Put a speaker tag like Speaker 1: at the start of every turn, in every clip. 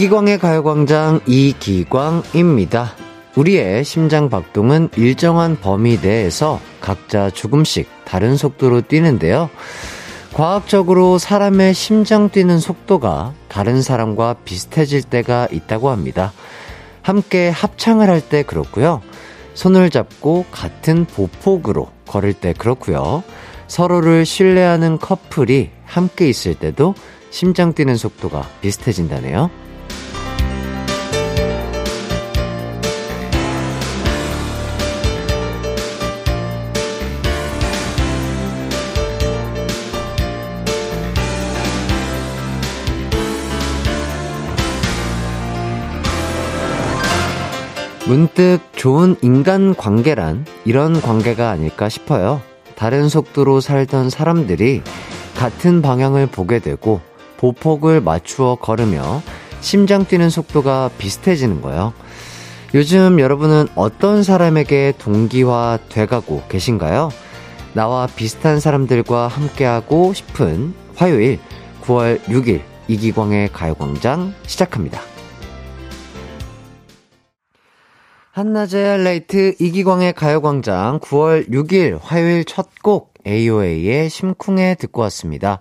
Speaker 1: 이기광의 가요광장 이기광입니다. 우리의 심장 박동은 일정한 범위 내에서 각자 조금씩 다른 속도로 뛰는데요. 과학적으로 사람의 심장 뛰는 속도가 다른 사람과 비슷해질 때가 있다고 합니다. 함께 합창을 할 때 그렇고요. 손을 잡고 같은 보폭으로 걸을 때 그렇고요. 서로를 신뢰하는 커플이 함께 있을 때도 심장 뛰는 속도가 비슷해진다네요. 문득 좋은 인간 관계란 이런 관계가 아닐까 싶어요. 다른 속도로 살던 사람들이 같은 방향을 보게 되고 보폭을 맞추어 걸으며 심장 뛰는 속도가 비슷해지는 거예요. 요즘 여러분은 어떤 사람에게 동기화 돼가고 계신가요? 나와 비슷한 사람들과 함께하고 싶은 화요일 9월 6일 이기광의 가요광장 시작합니다. 한낮의 하이라이트 이기광의 가요광장 9월 6일 화요일 첫 곡 AOA의 심쿵에 듣고 왔습니다.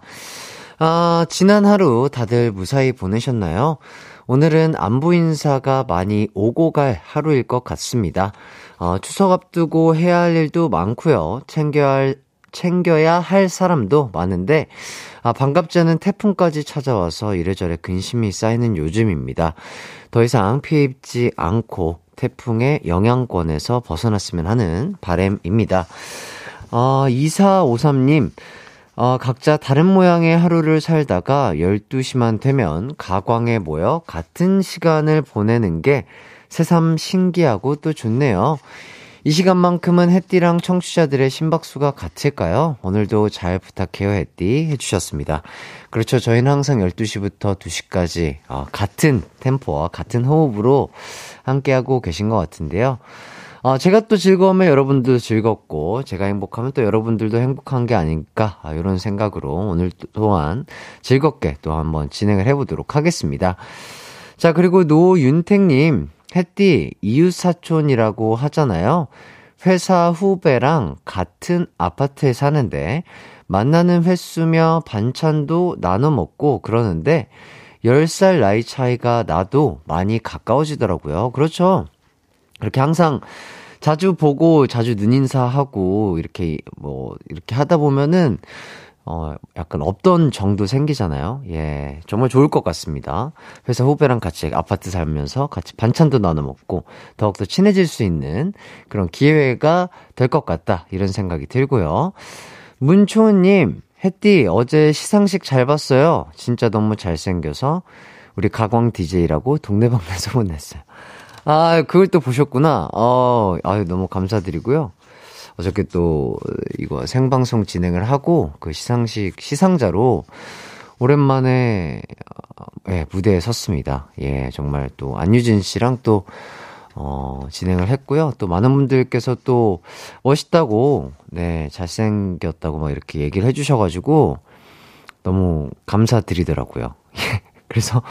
Speaker 1: 아, 지난 하루 다들 무사히 보내셨나요? 오늘은 안부 인사가 많이 오고 갈 하루일 것 같습니다. 어, 추석 앞두고 해야 할 일도 많고요. 챙겨야 할, 챙겨야 할 사람도 많은데, 아, 반갑지 않은 태풍까지 찾아와서 이래저래 근심이 쌓이는 요즘입니다. 더 이상 피해 입지 않고 태풍의 영향권에서 벗어났으면 하는 바램입니다. 어, 2453님, 어, 각자 다른 모양의 하루를 살다가 12시만 되면 가광에 모여 같은 시간을 보내는 게 새삼 신기하고 또 좋네요. 이 시간만큼은 햇띠랑 청취자들의 심박수가 같을까요? 오늘도 잘 부탁해요, 햇띠. 해주셨습니다. 그렇죠. 저희는 항상 12시부터 2시까지, 어, 같은 템포와 같은 호흡으로 함께하고 계신 것 같은데요. 어, 제가 또 즐거우면 여러분도 즐겁고, 제가 행복하면 또 여러분들도 행복한 게 아닐까, 아, 이런 생각으로 오늘 또한 즐겁게 또 한번 진행을 해보도록 하겠습니다. 자, 그리고 노윤택님, 햇띠, 이웃사촌이라고 하잖아요. 회사 후배랑 같은 아파트에 사는데, 만나는 횟수며 반찬도 나눠 먹고 그러는데, 10살 나이 차이가 나도 많이 가까워지더라고요. 그렇죠. 그렇게 항상 자주 보고 자주 눈인사하고 이렇게 뭐 이렇게 하다 보면은 어 약간 없던 정도 생기잖아요. 예. 정말 좋을 것 같습니다. 회사 후배랑 같이 아파트 살면서 같이 반찬도 나눠 먹고 더욱더 친해질 수 있는 그런 기회가 될 것 같다. 이런 생각이 들고요. 문초은 님, 햇띠, 어제 시상식 잘 봤어요. 진짜 너무 잘생겨서 우리 가광 DJ라고 동네방네 소문냈어요. 아, 그걸 또 보셨구나. 어, 아유, 너무 감사드리고요. 어저께 또 이거 생방송 진행을 하고 그 시상식 시상자로 오랜만에 어, 예, 무대에 섰습니다. 예, 정말 또 안유진 씨랑 또 어, 진행을 했고요. 또 많은 분들께서 또 멋있다고, 네, 잘생겼다고 막 이렇게 얘기를 해주셔가지고 너무 감사드리더라고요. 그래서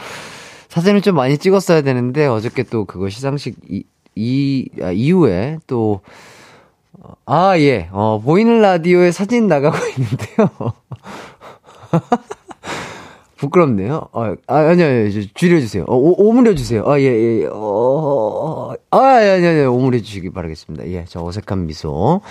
Speaker 1: 사진을 좀 많이 찍었어야 되는데 어저께 또 그거 시상식 이, 이, 아, 이후에 또, 아, 예, 어, 보이는 라디오에 사진 나가고 있는데요. 부끄럽네요. 아, 아 아니요, 아니요, 줄여주세요. 어, 오, 오므려주세요. 아, 예, 예, 어, 아, 아니, 아니, 아니, 오므려주시기 바라겠습니다. 예, 저 어색한 미소.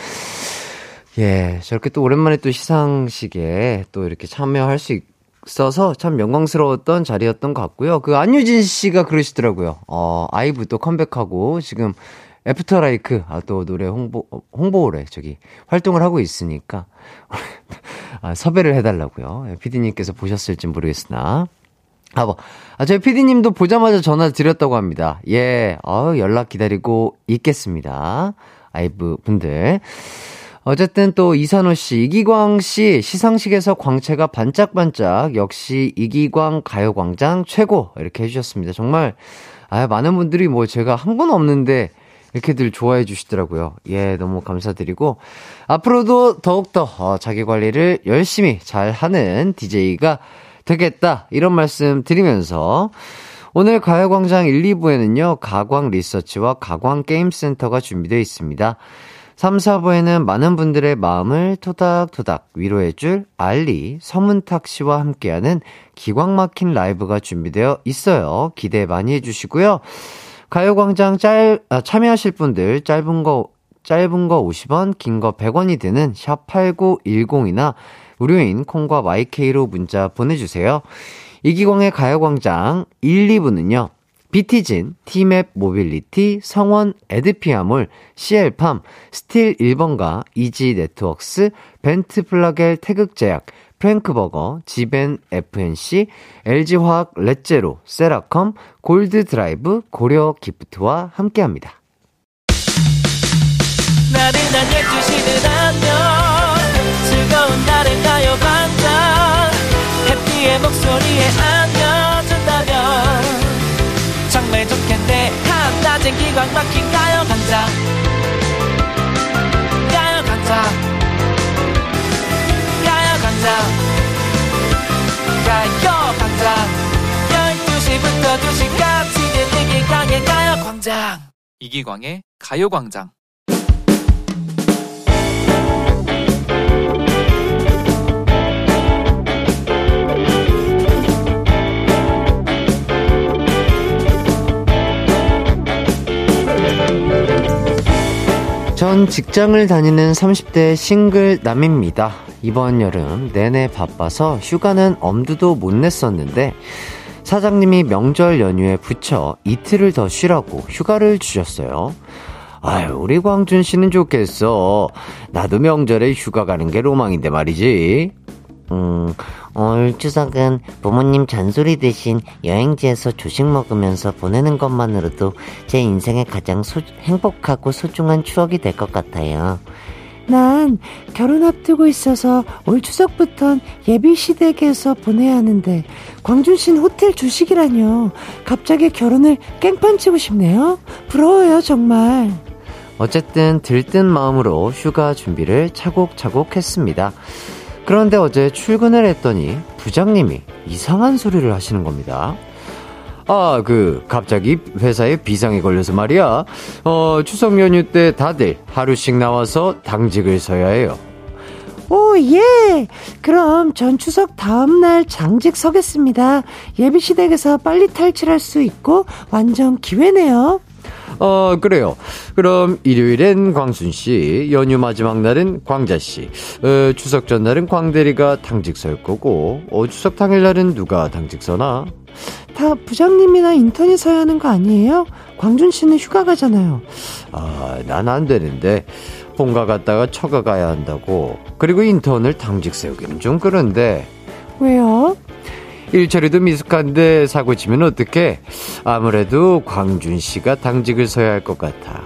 Speaker 1: 예, 저렇게 또 오랜만에 또 시상식에 또 이렇게 참여할 수 있어서 참 영광스러웠던 자리였던 것 같고요. 그 안유진 씨가 그러시더라고요. 어, 아이브 또 컴백하고 지금 After LIKE, 아, 또 노래 홍보, 홍보를 저기 활동을 하고 있으니까. 아, 섭외를 해달라고요. 피디님께서 보셨을지 모르겠으나. 아, 뭐. 아, 저희 피디님도 보자마자 전화 드렸다고 합니다. 예, 어 연락 기다리고 있겠습니다. 아이브 분들. 어쨌든 또 이산호 씨, 이기광 씨 시상식에서 광채가 반짝반짝 역시 이기광 가요광장 최고 이렇게 해주셨습니다. 정말 아 많은 분들이 뭐 제가 한 건 없는데 이렇게들 좋아해 주시더라고요. 예, 너무 감사드리고 앞으로도 더욱더 어, 자기 관리를 열심히 잘 하는 DJ가 되겠다. 이런 말씀 드리면서 오늘 가요광장 1, 2부에는요, 가광 리서치와 가광 게임센터가 준비되어 있습니다. 3, 4부에는 많은 분들의 마음을 토닥토닥 위로해줄 알리, 서문탁 씨와 함께하는 기광 막힌 라이브가 준비되어 있어요. 기대 많이 해주시고요. 가요광장 짤, 아, 참여하실 분들 짧은 거, 짧은 거 50원, 긴 거 100원이 드는 샵8910이나 무료인 콩과 my K로 문자 보내주세요. 이기광의 가요광장 1, 2부는요. 비티진, 티맵 모빌리티, 성원 에드피아몰, CL팜, 스틸 1번가, 이지 네트웍스, 벤트 플라겔 태극제약, 프랭크버거, 지벤 FNC, LG화학 렛제로, 세라컴, 골드드라이브, 고려 기프트와 함께합니다. 나른한 12시는 안녕. 즐거운 날을 가요 반짝. 해피의 목소리에 안겨준다면. 정말 좋겠네. 한낮엔 기광 막힌 가요 반짝 가요광장 12시부터 2시까지 이기광의 가요광장. 이기광의 가요광장. 전 직장을 다니는 30대 싱글 남입니다. 이번 여름 내내 바빠서 휴가는 엄두도 못 냈었는데 사장님이 명절 연휴에 붙여 이틀을 더 쉬라고 휴가를 주셨어요. 아유, 우리 광준 씨는 좋겠어. 나도 명절에 휴가 가는 게 로망인데 말이지.
Speaker 2: 음, 올 추석은 부모님 잔소리 대신 여행지에서 조식 먹으면서 보내는 것만으로도 제 인생의 가장 소, 행복하고 소중한 추억이 될 것 같아요.
Speaker 3: 난 결혼 앞두고 있어서 올 추석부턴 예비 시댁에서 보내야 하는데 광준 씨는 호텔 주식이라뇨. 갑자기 결혼을 깽판 치고 싶네요. 부러워요 정말.
Speaker 1: 어쨌든 들뜬 마음으로 휴가 준비를 차곡차곡 했습니다. 그런데 어제 출근을 했더니 부장님이 이상한 소리를 하시는 겁니다. 아, 그, 갑자기 회사에 비상이 걸려서 말이야. 어, 추석 연휴 때 다들 하루씩 나와서 당직을 서야 해요.
Speaker 3: 오, 예! 그럼 전 추석 다음날 장직 서겠습니다. 예비시댁에서 빨리 탈출할 수 있고 완전 기회네요.
Speaker 1: 어, 그래요. 그럼 일요일엔 광순 씨, 연휴 마지막 날은 광자 씨, 어, 추석 전날은 광대리가 당직 설 거고, 어, 추석 당일날은 누가 당직 서나?
Speaker 3: 다 부장님이나 인턴이 서야 하는 거 아니에요? 광준 씨는 휴가 가잖아요.
Speaker 1: 아, 난 안 되는데. 본가 갔다가 처가 가야 한다고. 그리고 인턴을 당직 세우기는 좀 그런데.
Speaker 3: 왜요?
Speaker 1: 일처리도 미숙한데 사고 치면 어떡해? 아무래도 광준 씨가 당직을 서야 할 것 같아.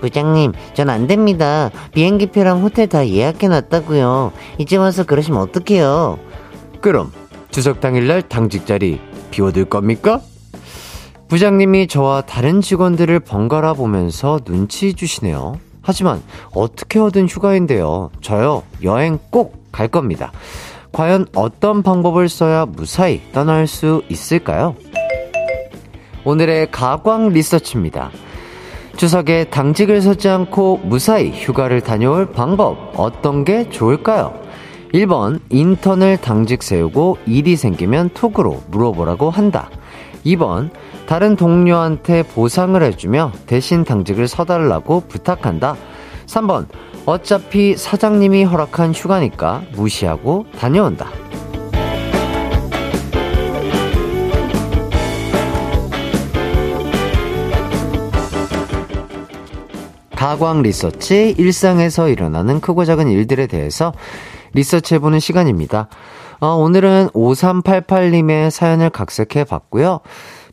Speaker 2: 부장님, 전 안 됩니다. 비행기표랑 호텔 다 예약해 놨다고요. 이제 와서 그러시면 어떡해요?
Speaker 1: 그럼 추석 당일날 당직 자리 비워둘 겁니까? 부장님이 저와 다른 직원들을 번갈아 보면서 눈치 주시네요. 하지만 어떻게 얻은 휴가인데요. 저요, 여행 꼭 갈 겁니다. 과연 어떤 방법을 써야 무사히 떠날 수 있을까요? 오늘의 가광 리서치입니다. 추석에 당직을 서지 않고 무사히 휴가를 다녀올 방법 어떤 게 좋을까요? 1번 인턴을 당직 세우고 일이 생기면 톡으로 물어보라고 한다. 2번 다른 동료한테 보상을 해주며 대신 당직을 서달라고 부탁한다. 3번 어차피 사장님이 허락한 휴가니까 무시하고 다녀온다. 가광 리서치 일상에서 일어나는 크고 작은 일들에 대해서 리서치해보는 시간입니다. 어, 오늘은 5388님의 사연을 각색해 봤고요.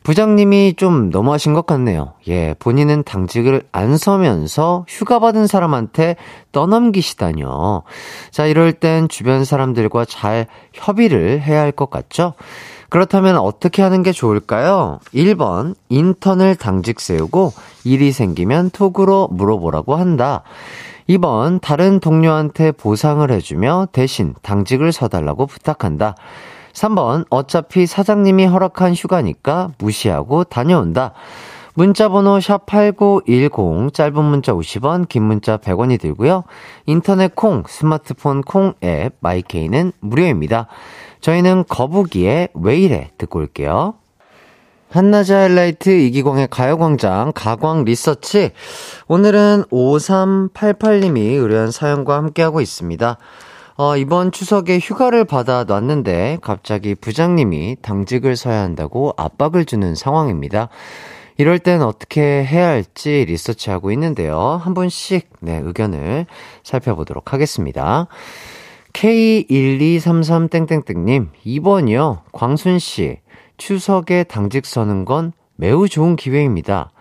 Speaker 1: 부장님이 좀 너무하신 것 같네요. 예, 본인은 당직을 안 서면서 휴가 받은 사람한테 떠넘기시다뇨. 자, 이럴 땐 주변 사람들과 잘 협의를 해야 할 것 같죠? 그렇다면 어떻게 하는 게 좋을까요? 1번, 인턴을 당직 세우고 일이 생기면 톡으로 물어보라고 한다. 2번, 다른 동료한테 보상을 해주며 대신 당직을 서달라고 부탁한다. 3번, 어차피 사장님이 허락한 휴가니까 무시하고 다녀온다. 문자번호 샵8910, 짧은 문자 50원, 긴 문자 100원이 들고요. 인터넷 콩, 스마트폰 콩 앱, 마이케이는 무료입니다. 저희는 거북이의 왜 이래 듣고 올게요. 한낮의 하이라이트 이기광의 가요광장 가광 리서치. 오늘은 5388님이 의뢰한 사연과 함께하고 있습니다. 어, 이번 추석에 휴가를 받아 놨는데 갑자기 부장님이 당직을 서야 한다고 압박을 주는 상황입니다. 이럴 땐 어떻게 해야 할지 리서치하고 있는데요. 한 분씩 네, 의견을 살펴보도록 하겠습니다. K1233땡땡땡님, 2번이요. 광순씨, 추석에 당직 서는 건 매우 좋은 기회입니다.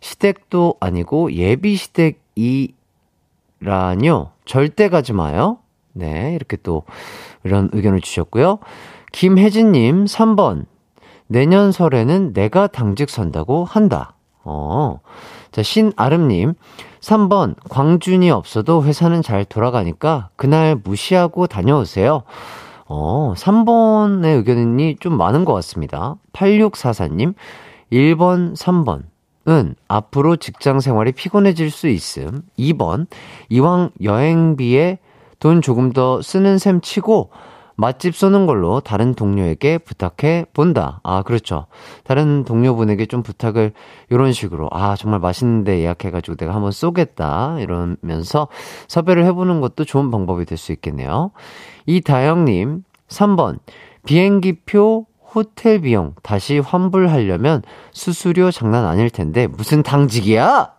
Speaker 1: 시댁도 아니고 예비 시댁이라뇨. 절대 가지 마요. 네, 이렇게 또 이런 의견을 주셨고요. 김혜진님, 3번. 내년 설에는 내가 당직 선다고 한다. 어. 자, 신아름님. 3번. 광준이 없어도 회사는 잘 돌아가니까 그날 무시하고 다녀오세요. 어, 3번의 의견이 좀 많은 것 같습니다. 8644님, 1번, 3번 은 앞으로 직장 생활이 피곤해질 수 있음. 2번, 이왕 여행비에 돈 조금 더 쓰는 셈 치고 맛집 쏘는 걸로 다른 동료에게 부탁해 본다. 아, 그렇죠. 다른 동료분에게 좀 부탁을 이런 식으로 아, 정말 맛있는데 예약해 가지고 내가 한번 쏘겠다. 이러면서 섭외를 해 보는 것도 좋은 방법이 될 수 있겠네요. 이다영님, 3번. 비행기표, 호텔 비용 다시 환불하려면 수수료 장난 아닐 텐데, 무슨 당직이야?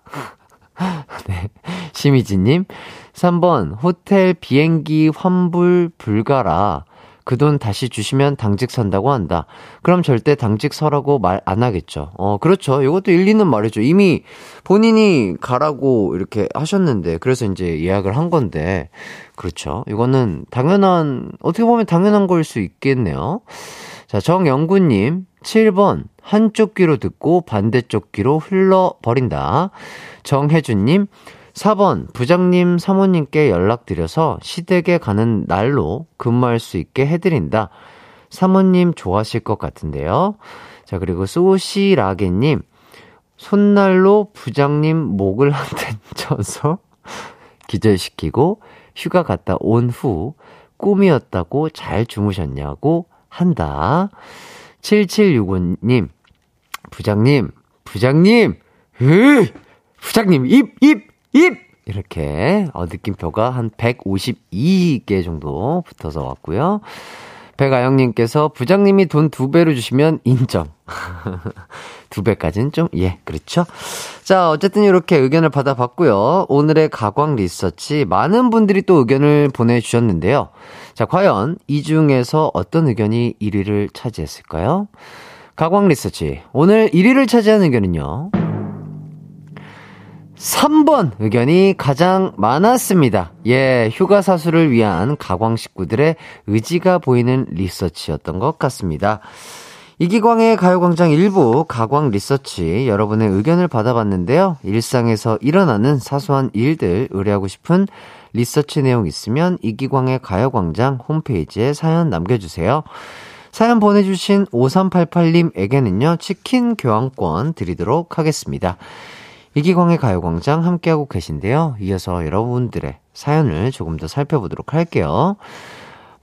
Speaker 1: 네. 심희진님, 3번. 호텔 비행기 환불 불가라. 그 돈 다시 주시면 당직 선다고 한다. 그럼 절대 당직 서라고 말 안 하겠죠. 어, 그렇죠. 이것도 일리는 말이죠. 이미 본인이 가라고 이렇게 하셨는데, 그래서 이제 예약을 한 건데, 그렇죠. 이거는 당연한, 어떻게 보면 당연한 걸 수 있겠네요. 자, 정영구님, 7번, 한쪽 귀로 듣고 반대쪽 귀로 흘러버린다. 정혜준님, 4번, 부장님 사모님께 연락드려서 시댁에 가는 날로 근무할 수 있게 해드린다. 사모님 좋아하실 것 같은데요. 자, 그리고 소시라게님, 손날로 부장님 목을 한대 쳐서 기절시키고 휴가 갔다 온 후 꿈이었다고 잘 주무셨냐고 한다. 7765님, 부장님, 부장님, 으 부장님, 입, 입, 입! 이렇게, 어, 느낌표가 한 152개 정도 붙어서 왔고요. 백아영님께서 부장님이 돈 두 배로 주시면 인정. 두 배까지는 좀, 예, 그렇죠. 자, 어쨌든 이렇게 의견을 받아봤고요. 오늘의 가광 리서치 많은 분들이 또 의견을 보내주셨는데요. 자, 과연 이 중에서 어떤 의견이 1위를 차지했을까요? 가광 리서치. 오늘 1위를 차지한 의견은요. 3번 의견이 가장 많았습니다. 예, 휴가 사수를 위한 가광 식구들의 의지가 보이는 리서치였던 것 같습니다. 이기광의 가요광장 일부 가광 리서치 여러분의 의견을 받아봤는데요. 일상에서 일어나는 사소한 일들 의뢰하고 싶은 리서치 내용 있으면 이기광의 가요광장 홈페이지에 사연 남겨주세요. 사연 보내주신 5388님에게는요, 치킨 교환권 드리도록 하겠습니다. 이기광의 가요광장 함께하고 계신데요. 이어서 여러분들의 사연을 조금 더 살펴보도록 할게요.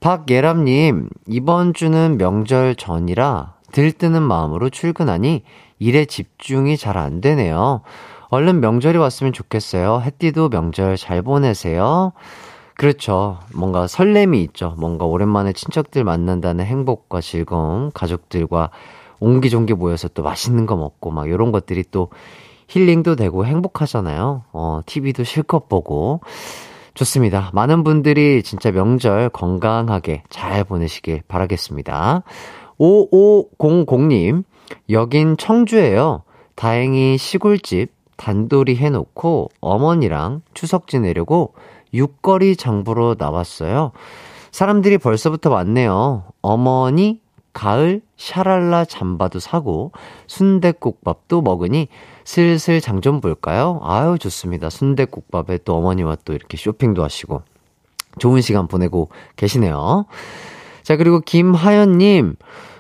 Speaker 1: 박예람님, 이번 주는 명절 전이라 들뜨는 마음으로 출근하니 일에 집중이 잘 안 되네요. 얼른 명절이 왔으면 좋겠어요. 햇띠도 명절 잘 보내세요. 그렇죠. 뭔가 설렘이 있죠. 뭔가 오랜만에 친척들 만난다는 행복과 즐거움, 가족들과 옹기종기 모여서 또 맛있는 거 먹고 막 이런 것들이 또 힐링도 되고 행복하잖아요. 어, TV도 실컷 보고. 좋습니다. 많은 분들이 진짜 명절 건강하게 잘 보내시길 바라겠습니다. 5500님, 여긴 청주예요. 다행히 시골집 단돌이 해놓고 어머니랑 추석 지내려고 육거리 장보러 나왔어요. 사람들이 벌써부터 왔네요. 어머니 가을 샤랄라 잠바도 사고 순대국밥도 먹으니 슬슬 장 좀 볼까요? 아유 좋습니다. 순대국밥에 또 어머니와 또 이렇게 쇼핑도 하시고 좋은 시간 보내고 계시네요. 자, 그리고 김하연님,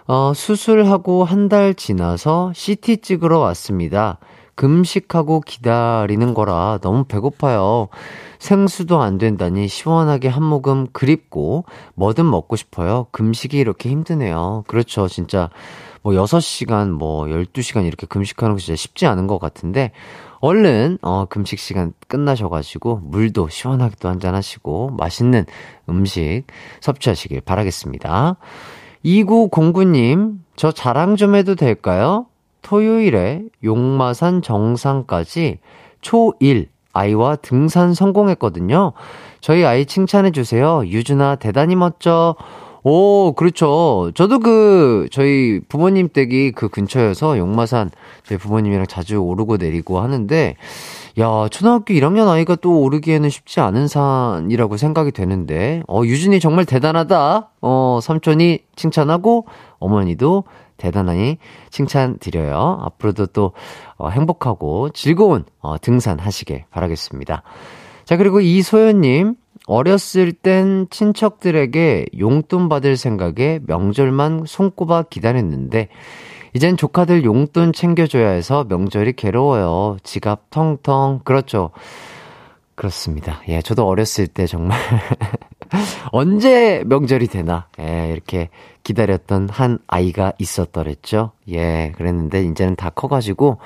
Speaker 1: 어, 수술하고 한 달 지나서 CT 찍으러 왔습니다. 금식하고 기다리는 거라 너무 배고파요. 생수도 안 된다니 시원하게 한 모금 그립고 뭐든 먹고 싶어요. 금식이 이렇게 힘드네요. 그렇죠. 진짜 뭐 6시간, 뭐 12시간 이렇게 금식하는 거 진짜 쉽지 않은 것 같은데 얼른 어 금식 시간 끝나셔 가지고 물도 시원하게 또 한잔 하시고 맛있는 음식 섭취하시길 바라겠습니다. 2909님, 저 자랑 좀 해도 될까요? 토요일에 용마산 정상까지 초1 아이와 등산 성공했거든요. 저희 아이 칭찬해주세요. 유준아, 대단히 멋져. 오, 그렇죠. 저도 그, 저희 부모님 댁이 그 근처여서 용마산 저희 부모님이랑 자주 오르고 내리고 하는데, 야, 초등학교 1학년 아이가 또 오르기에는 쉽지 않은 산이라고 생각이 되는데, 어, 유준이 정말 대단하다. 어, 삼촌이 칭찬하고, 어머니도 대단하니 칭찬드려요. 앞으로도 또, 어, 행복하고 즐거운, 어, 등산 하시길 바라겠습니다. 자, 그리고 이소연님, 어렸을 땐 친척들에게 용돈 받을 생각에 명절만 손꼽아 기다렸는데, 이젠 조카들 용돈 챙겨줘야 해서 명절이 괴로워요. 지갑 텅텅. 그렇죠. 그렇습니다. 예, 저도 어렸을 때 정말 언제 명절이 되나, 예, 이렇게 기다렸던 한 아이가 있었더랬죠. 예, 그랬는데 이제는 다 커가지고,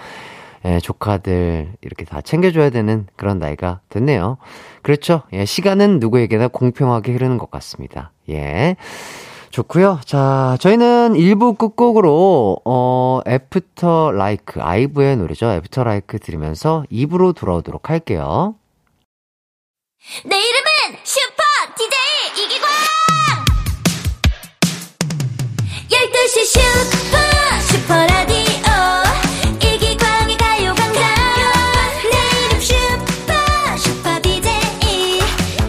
Speaker 1: 예, 조카들 이렇게 다 챙겨줘야 되는 그런 나이가 됐네요. 그렇죠. 예, 시간은 누구에게나 공평하게 흐르는 것 같습니다. 예. 좋고요. 자, 저희는 1부 끝곡으로 어 After LIKE 아이브의 노래죠. After LIKE 들으면서 2부로 돌아오도록 할게요.
Speaker 4: 내 이름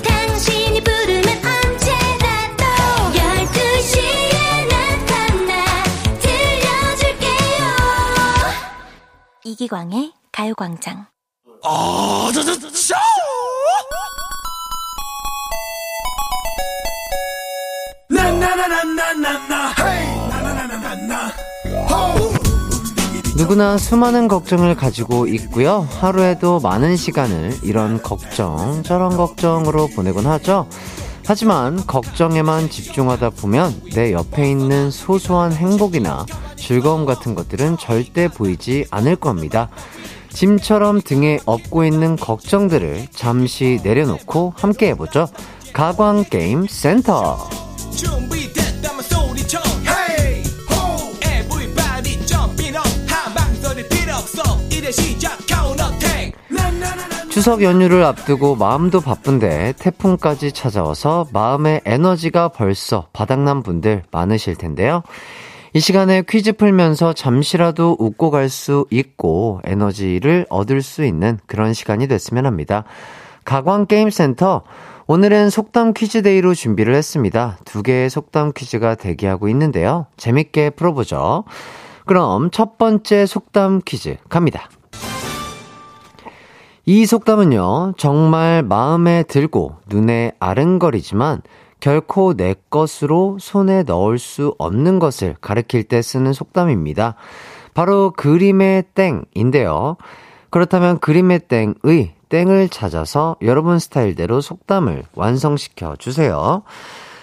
Speaker 4: 이기광의 가요광장 언제라도 12시에 나타나 들려줄게요 이기광의 가요광장
Speaker 1: 누구나 수많은 걱정을 가지고 있고요. 하루에도 많은 시간을 이런 걱정, 저런 걱정으로 보내곤 하죠. 하지만 걱정에만 집중하다 보면 내 옆에 있는 소소한 행복이나 즐거움 같은 것들은 절대 보이지 않을 겁니다. 짐처럼 등에 업고 있는 걱정들을 잠시 내려놓고 함께 해보죠. 가광 게임 센터.
Speaker 5: 준비
Speaker 1: 추석 연휴를 앞두고 마음도 바쁜데 태풍까지 찾아와서 마음의 에너지가 벌써 바닥난 분들 많으실 텐데요. 이 시간에 퀴즈 풀면서 잠시라도 웃고 갈 수 있고 에너지를 얻을 수 있는 그런 시간이 됐으면 합니다. 가광게임센터 오늘은 속담 퀴즈 day로 준비를 했습니다. 두 개의 속담 퀴즈가 대기하고 있는데요. 재밌게 풀어보죠. 그럼 첫 번째 속담 퀴즈 갑니다. 이 속담은요, 정말 마음에 들고 눈에 아른거리지만 결코 내 것으로 손에 넣을 수 없는 것을 가리킬 때 쓰는 속담입니다. 바로 그림의 땡인데요. 그렇다면 그림의 땡의 땡을 찾아서 여러분 스타일대로 속담을 완성시켜 주세요.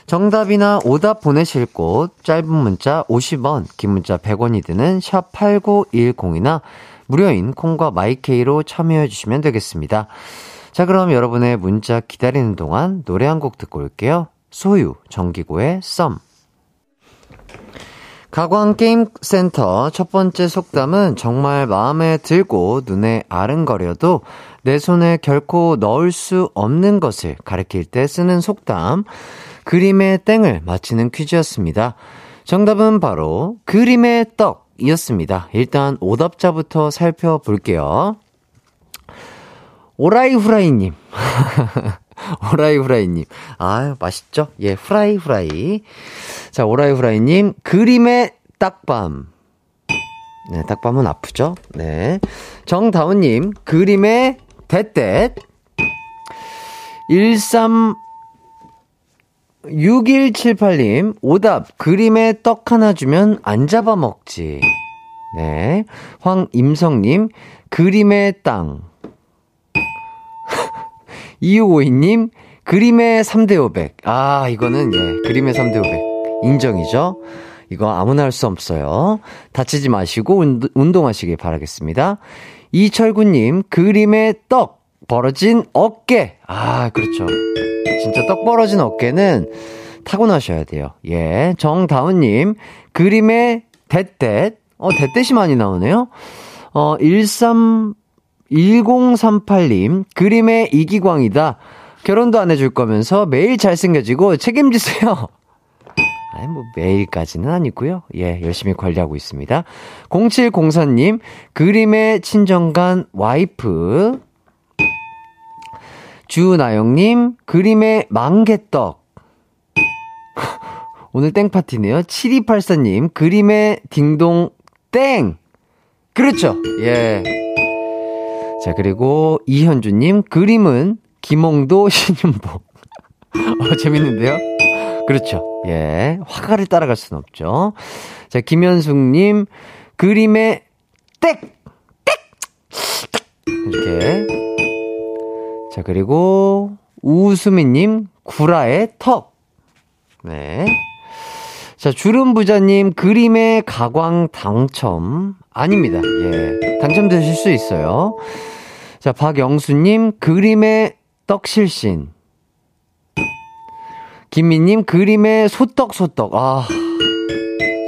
Speaker 1: 정답이나 오답 보내실 곳 짧은 문자 50원, 긴 문자 100원이 드는 샵 8910이나 무료인 콩과 my K로 참여해 주시면 되겠습니다. 자, 그럼 여러분의 문자 기다리는 동안 노래 한 곡 듣고 올게요. 소유, 정기고의 썸. 가광 게임센터 첫 번째 속담은 정말 마음에 들고 눈에 아른거려도 내 손에 결코 넣을 수 없는 것을 가리킬 때 쓰는 속담, 그림의 땡을 맞히는 퀴즈였습니다. 정답은 바로 그림의 떡 이었습니다. 일단 오답자부터 살펴볼게요. 오라이 후라이님. 오라이 후라이님. 아유, 맛있죠? 예, 후라이 후라이. 자, 오라이 후라이님. 그림의 딱밤. 네, 딱밤은 아프죠? 네. 정다운님. 그림의 대댓. 13, 6178님, 오답, 그림에 떡 하나 주면 안 잡아먹지. 네. 황임성님, 그림의 땅. 2552님, 그림의 3대 500. 아, 이거는, 예, 그림의 3대 500. 인정이죠? 이거 아무나 할 수 없어요. 다치지 마시고 운, 운동하시길 바라겠습니다. 이철구님, 그림의 떡, 벌어진 어깨. 아, 그렇죠. 진짜 떡 벌어진 어깨는 타고나셔야 돼요. 예. 정다운님, 그림의 대댓. 어, 대댓이 많이 나오네요. 어, 13, 1038님, 그림의 이기광이다. 결혼도 안 해줄 거면서 매일 잘생겨지고 책임지세요. 아니, 뭐, 매일까지는 아니고요 예, 열심히 관리하고 있습니다. 0704님, 그림의 친정간 와이프. 주나영님, 그림의 망개떡. 오늘 땡파티네요. 7284님, 그림의 딩동 땡! 그렇죠. 예. 자, 그리고 이현주님, 그림은 김홍도 신윤복. 어, 재밌는데요? 그렇죠. 예. 화가를 따라갈 수는 없죠. 자, 김현숙님, 그림의 땡! 땡! 이렇게. 자, 그리고 우수미님, 구라의 턱. 네. 자, 주름부자님, 그림의 가광 당첨. 아닙니다. 예. 당첨되실 수 있어요. 자, 박영수님, 그림의 떡실신. 김미님, 그림의 소떡소떡. 아,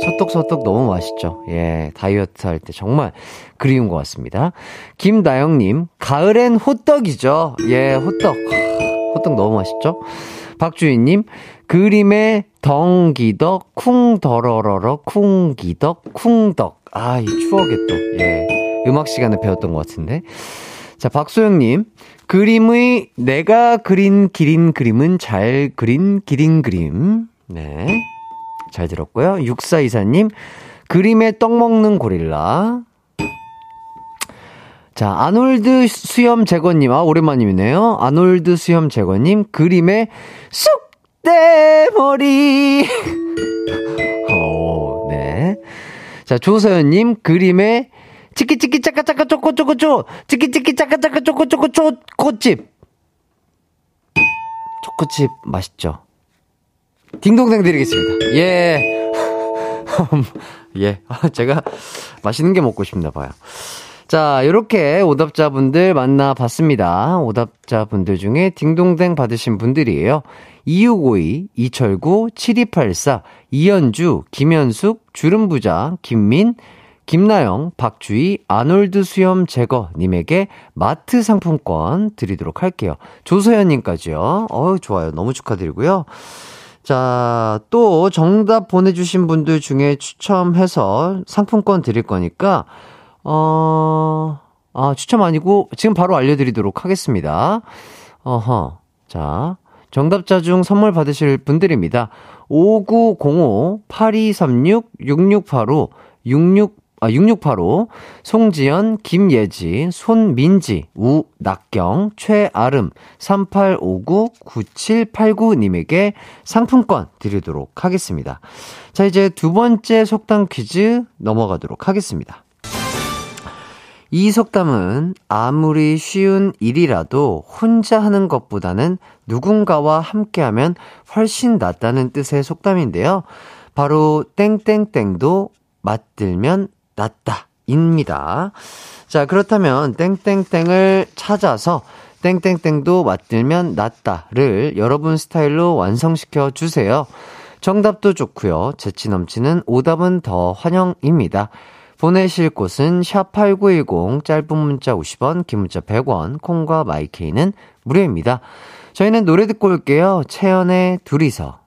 Speaker 1: 소떡소떡 너무 맛있죠. 예, 다이어트 할 때 정말 그리운 것 같습니다. 김나영님, 가을엔 호떡이죠. 예, 호떡. 호떡 너무 맛있죠. 박주희님, 그림의 덩기덕, 쿵더러러러, 쿵기덕, 쿵덕. 아, 이 추억에 또, 예, 음악 시간에 배웠던 것 같은데. 자, 박소영님, 그림의 내가 그린 기린 그림은 잘 그린 기린 그림. 네. 잘 들었고요. 6424님, 그림에 떡 먹는 고릴라. 자, 아놀드 수염 제거님, 아, 오랜만이네요. 아놀드 수염 제거님, 그림에 쑥대머리. 오, 네. 자, 조서연님, 그림에 치키치키 짜까짜까 쪼꼬쪼꼬쪼 치키치키 짜까짜까 쪼꼬쪼꼬 쪼 꽃집 초코칩 맛있죠 딩동댕 드리겠습니다 예 예, 제가 맛있는 게 먹고 싶나 봐요. 자, 이렇게 오답자분들 만나봤습니다. 오답자분들 중에 딩동댕 받으신 분들이에요. 2652, 이철구, 7284, 이현주, 김현숙, 주름부자, 김민, 김나영, 박주희, 아놀드 수염 제거님에게 마트 상품권 드리도록 할게요. 조서연님까지요. 어우, 좋아요. 너무 축하드리고요. 자, 또 정답 보내주신 분들 중에 추첨해서 상품권 드릴 거니까, 어, 아, 추첨 아니고 지금 바로 알려드리도록 하겠습니다. 어허. 자, 정답자 중 선물 받으실 분들입니다. 5905-8236-6685, 66 아, 6685, 송지연, 김예지, 손민지, 우낙경, 최아름, 3859, 9789님에게 상품권 드리도록 하겠습니다. 자, 이제 두 번째 속담 퀴즈 넘어가도록 하겠습니다. 이 속담은 아무리 쉬운 일이라도 혼자 하는 것보다는 누군가와 함께하면 훨씬 낫다는 뜻의 속담인데요. 바로 땡땡땡도 맞들면 낫다. 입니다. 자, 그렇다면 땡땡땡을 찾아서 땡땡땡도 맞들면 낫다를 여러분 스타일로 완성시켜 주세요. 정답도 좋고요. 재치 넘치는 오답은 더 환영입니다. 보내실 곳은 샵8910 짧은 문자 50원, 긴 문자 100원, 콩과 my K는 무료입니다. 저희는 노래 듣고 올게요. 채연의 둘이서.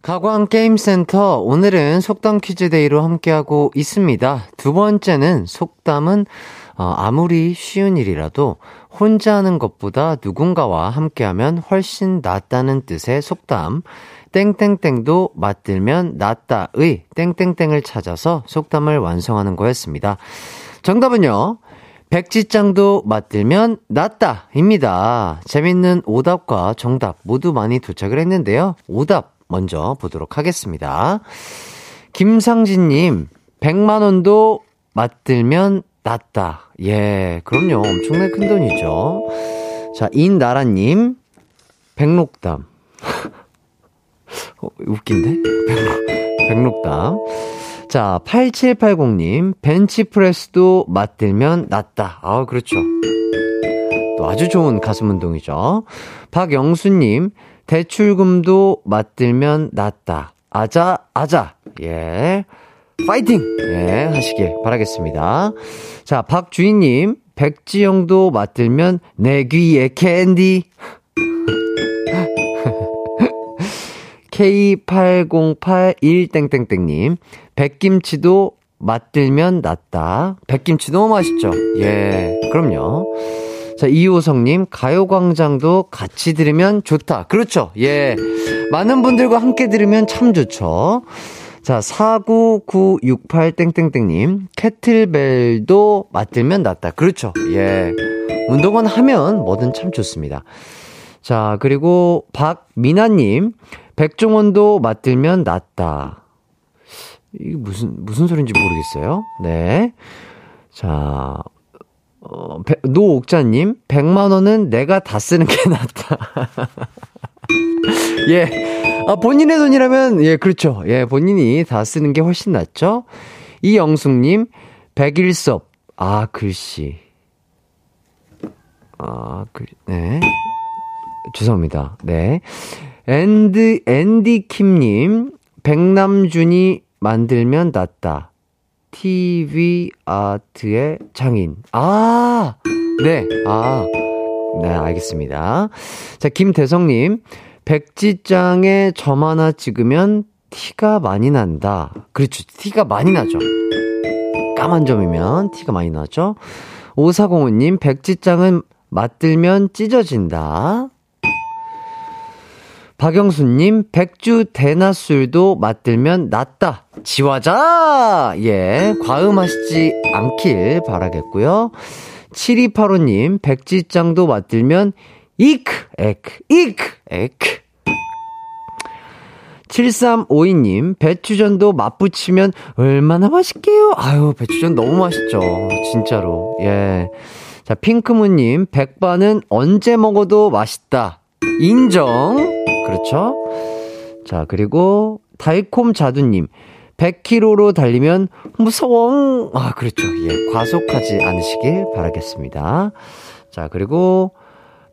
Speaker 1: 가광 게임센터 오늘은 속담 퀴즈 day로 함께하고 있습니다. 두 번째는 속담은 어, 아무리 쉬운 일이라도 혼자 하는 것보다 누군가와 함께하면 훨씬 낫다는 뜻의 속담. 땡땡땡도 맞들면 낫다의 땡땡땡을 찾아서 속담을 완성하는 거였습니다. 정답은요. 백지장도 맞들면 낫다! 입니다. 재밌는 오답과 정답 모두 많이 도착을 했는데요. 오답 먼저 보도록 하겠습니다. 김상진님, 100만원도 맞들면 낫다. 예, 그럼요. 엄청나게 큰 돈이죠. 자, 인나라님, 백록담. 어, 웃긴데? 백록, 백록담. 자, 8780님, 벤치프레스도 맞들면 낫다. 아, 그렇죠. 또 아주 좋은 가슴 운동이죠. 박영수님, 대출금도 맞들면 낫다. 아자, 아자. 예. 파이팅! 예, 하시길 바라겠습니다. 자, 박주인님, 백지영도 맞들면 내 귀에 캔디. K8081땡땡땡님, 백김치도 맛들면 낫다. 백김치 너무 맛있죠? 예, 그럼요. 자, 이호성님, 가요광장도 같이 들으면 좋다. 그렇죠. 예. 많은 분들과 함께 들으면 참 좋죠. 자, 49968땡땡땡님, 캐틀벨도 맞들면 낫다. 그렇죠. 예. 운동은 하면 뭐든 참 좋습니다. 자, 그리고 박미나님, 백종원도 맞들면 낫다. 이게 무슨, 무슨 소린지 모르겠어요. 네. 자, 어, 배, 노옥자님, 100만원은 내가 다 쓰는 게 낫다. 예. 아, 본인의 돈이라면, 예, 그렇죠. 예, 본인이 다 쓰는 게 훨씬 낫죠. 이영숙님, 백일섭. 아, 글씨. 아, 글, 네. 죄송합니다. 네. 앤드, 앤디킴님, 백남준이 만들면 낫다. TV 아트의 장인. 아! 네, 아. 네, 알겠습니다. 자, 김대성님, 백지장에 점 하나 찍으면 티가 많이 난다. 그렇죠. 티가 많이 나죠. 까만 점이면 티가 많이 나죠. 5405님, 백지장은 맞들면 찢어진다. 박영수님, 백주 대낮술도 맞들면 낫다. 지화자! 예, 과음하시지 않길 바라겠고요. 7285님, 백지장도 맞들면 이크, 에크, 이크, 에크. 7352님, 배추전도 맛붙이면 얼마나 맛있게요? 아유, 배추전 너무 맛있죠. 진짜로. 예. 자, 핑크무님, 백반은 언제 먹어도 맛있다. 인정. 그렇죠? 자, 그리고 달콤 자두님, 100km로 달리면 무서워. 아, 그렇죠. 예, 과속하지 않으시길 바라겠습니다. 자, 그리고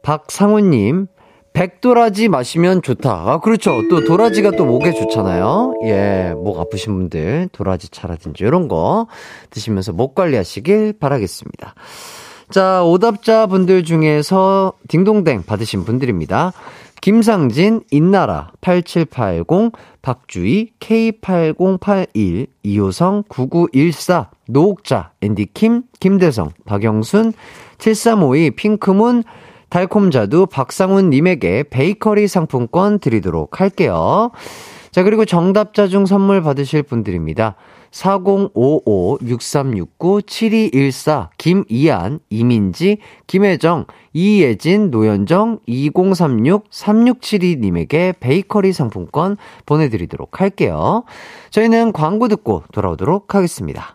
Speaker 1: 박상훈님, 백도라지 마시면 좋다. 아, 그렇죠. 또 도라지가 또 목에 좋잖아요. 예, 목 아프신 분들 도라지 차라든지 이런 거 드시면서 목 관리하시길 바라겠습니다. 자, 오답자 분들 중에서 딩동댕 받으신 분들입니다. 김상진, 인나라, 8780, 박주희, K8081, 이호성, 9914, 노옥자, 앤디킴, 김대성, 박영순, 7352, 핑크문, 달콤자두, 박상훈님에게 베이커리 상품권 드리도록 할게요. 자, 그리고 정답자 중 선물 받으실 분들입니다. 4055-6369-7214, 김이안, 이민지, 김혜정, 이예진, 노현정, 2036-3672님에게 베이커리 상품권 보내드리도록 할게요. 저희는 광고 듣고 돌아오도록 하겠습니다.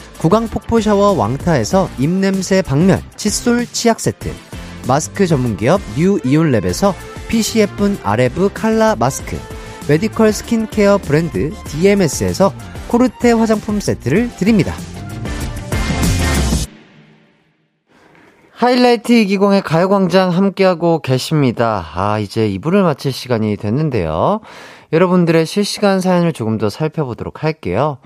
Speaker 1: 구강 폭포 샤워 왕타에서 입냄새 박멸 칫솔 치약 세트, 마스크 전문기업 뉴 이온랩에서 예쁜 아레브 칼라 마스크, 메디컬 스킨케어 브랜드 DMS에서 코르테 화장품 세트를 드립니다. 하이라이트 이기광의 가요광장 함께하고 계십니다. 아, 이제 2부를 마칠 시간이 됐는데요. 여러분들의 실시간 사연을 조금 더 살펴보도록 할게요.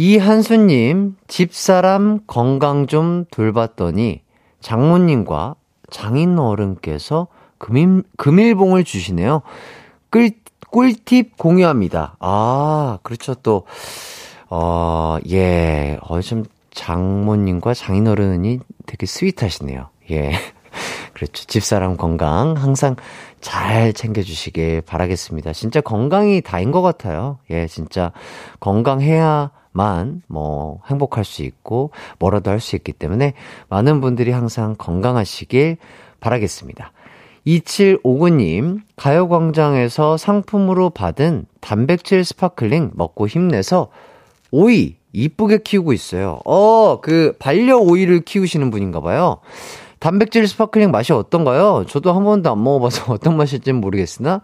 Speaker 1: 이한수님, 집사람 건강 좀 돌봤더니 장모님과 장인 어른께서 금일, 금일봉을 주시네요. 꿀, 꿀팁 공유합니다. 아, 그렇죠. 또, 어, 예, 어, 좀 장모님과 장인 어른이 되게 스윗하시네요. 예. 그렇죠. 집사람 건강 항상 잘 챙겨주시길 바라겠습니다. 진짜 건강이 다인 것 같아요. 예, 진짜 건강해야 만 뭐 행복할 수 있고 뭐라도 할 수 있기 때문에 많은 분들이 항상 건강하시길 바라겠습니다. 2759님, 가요광장에서 상품으로 받은 단백질 스파클링 먹고 힘내서 오이 이쁘게 키우고 있어요. 어, 그 반려 오이를 키우시는 분인가 봐요. 단백질 스파클링 맛이 어떤가요? 저도 한 번도 안 먹어봐서 어떤 맛일지는 모르겠으나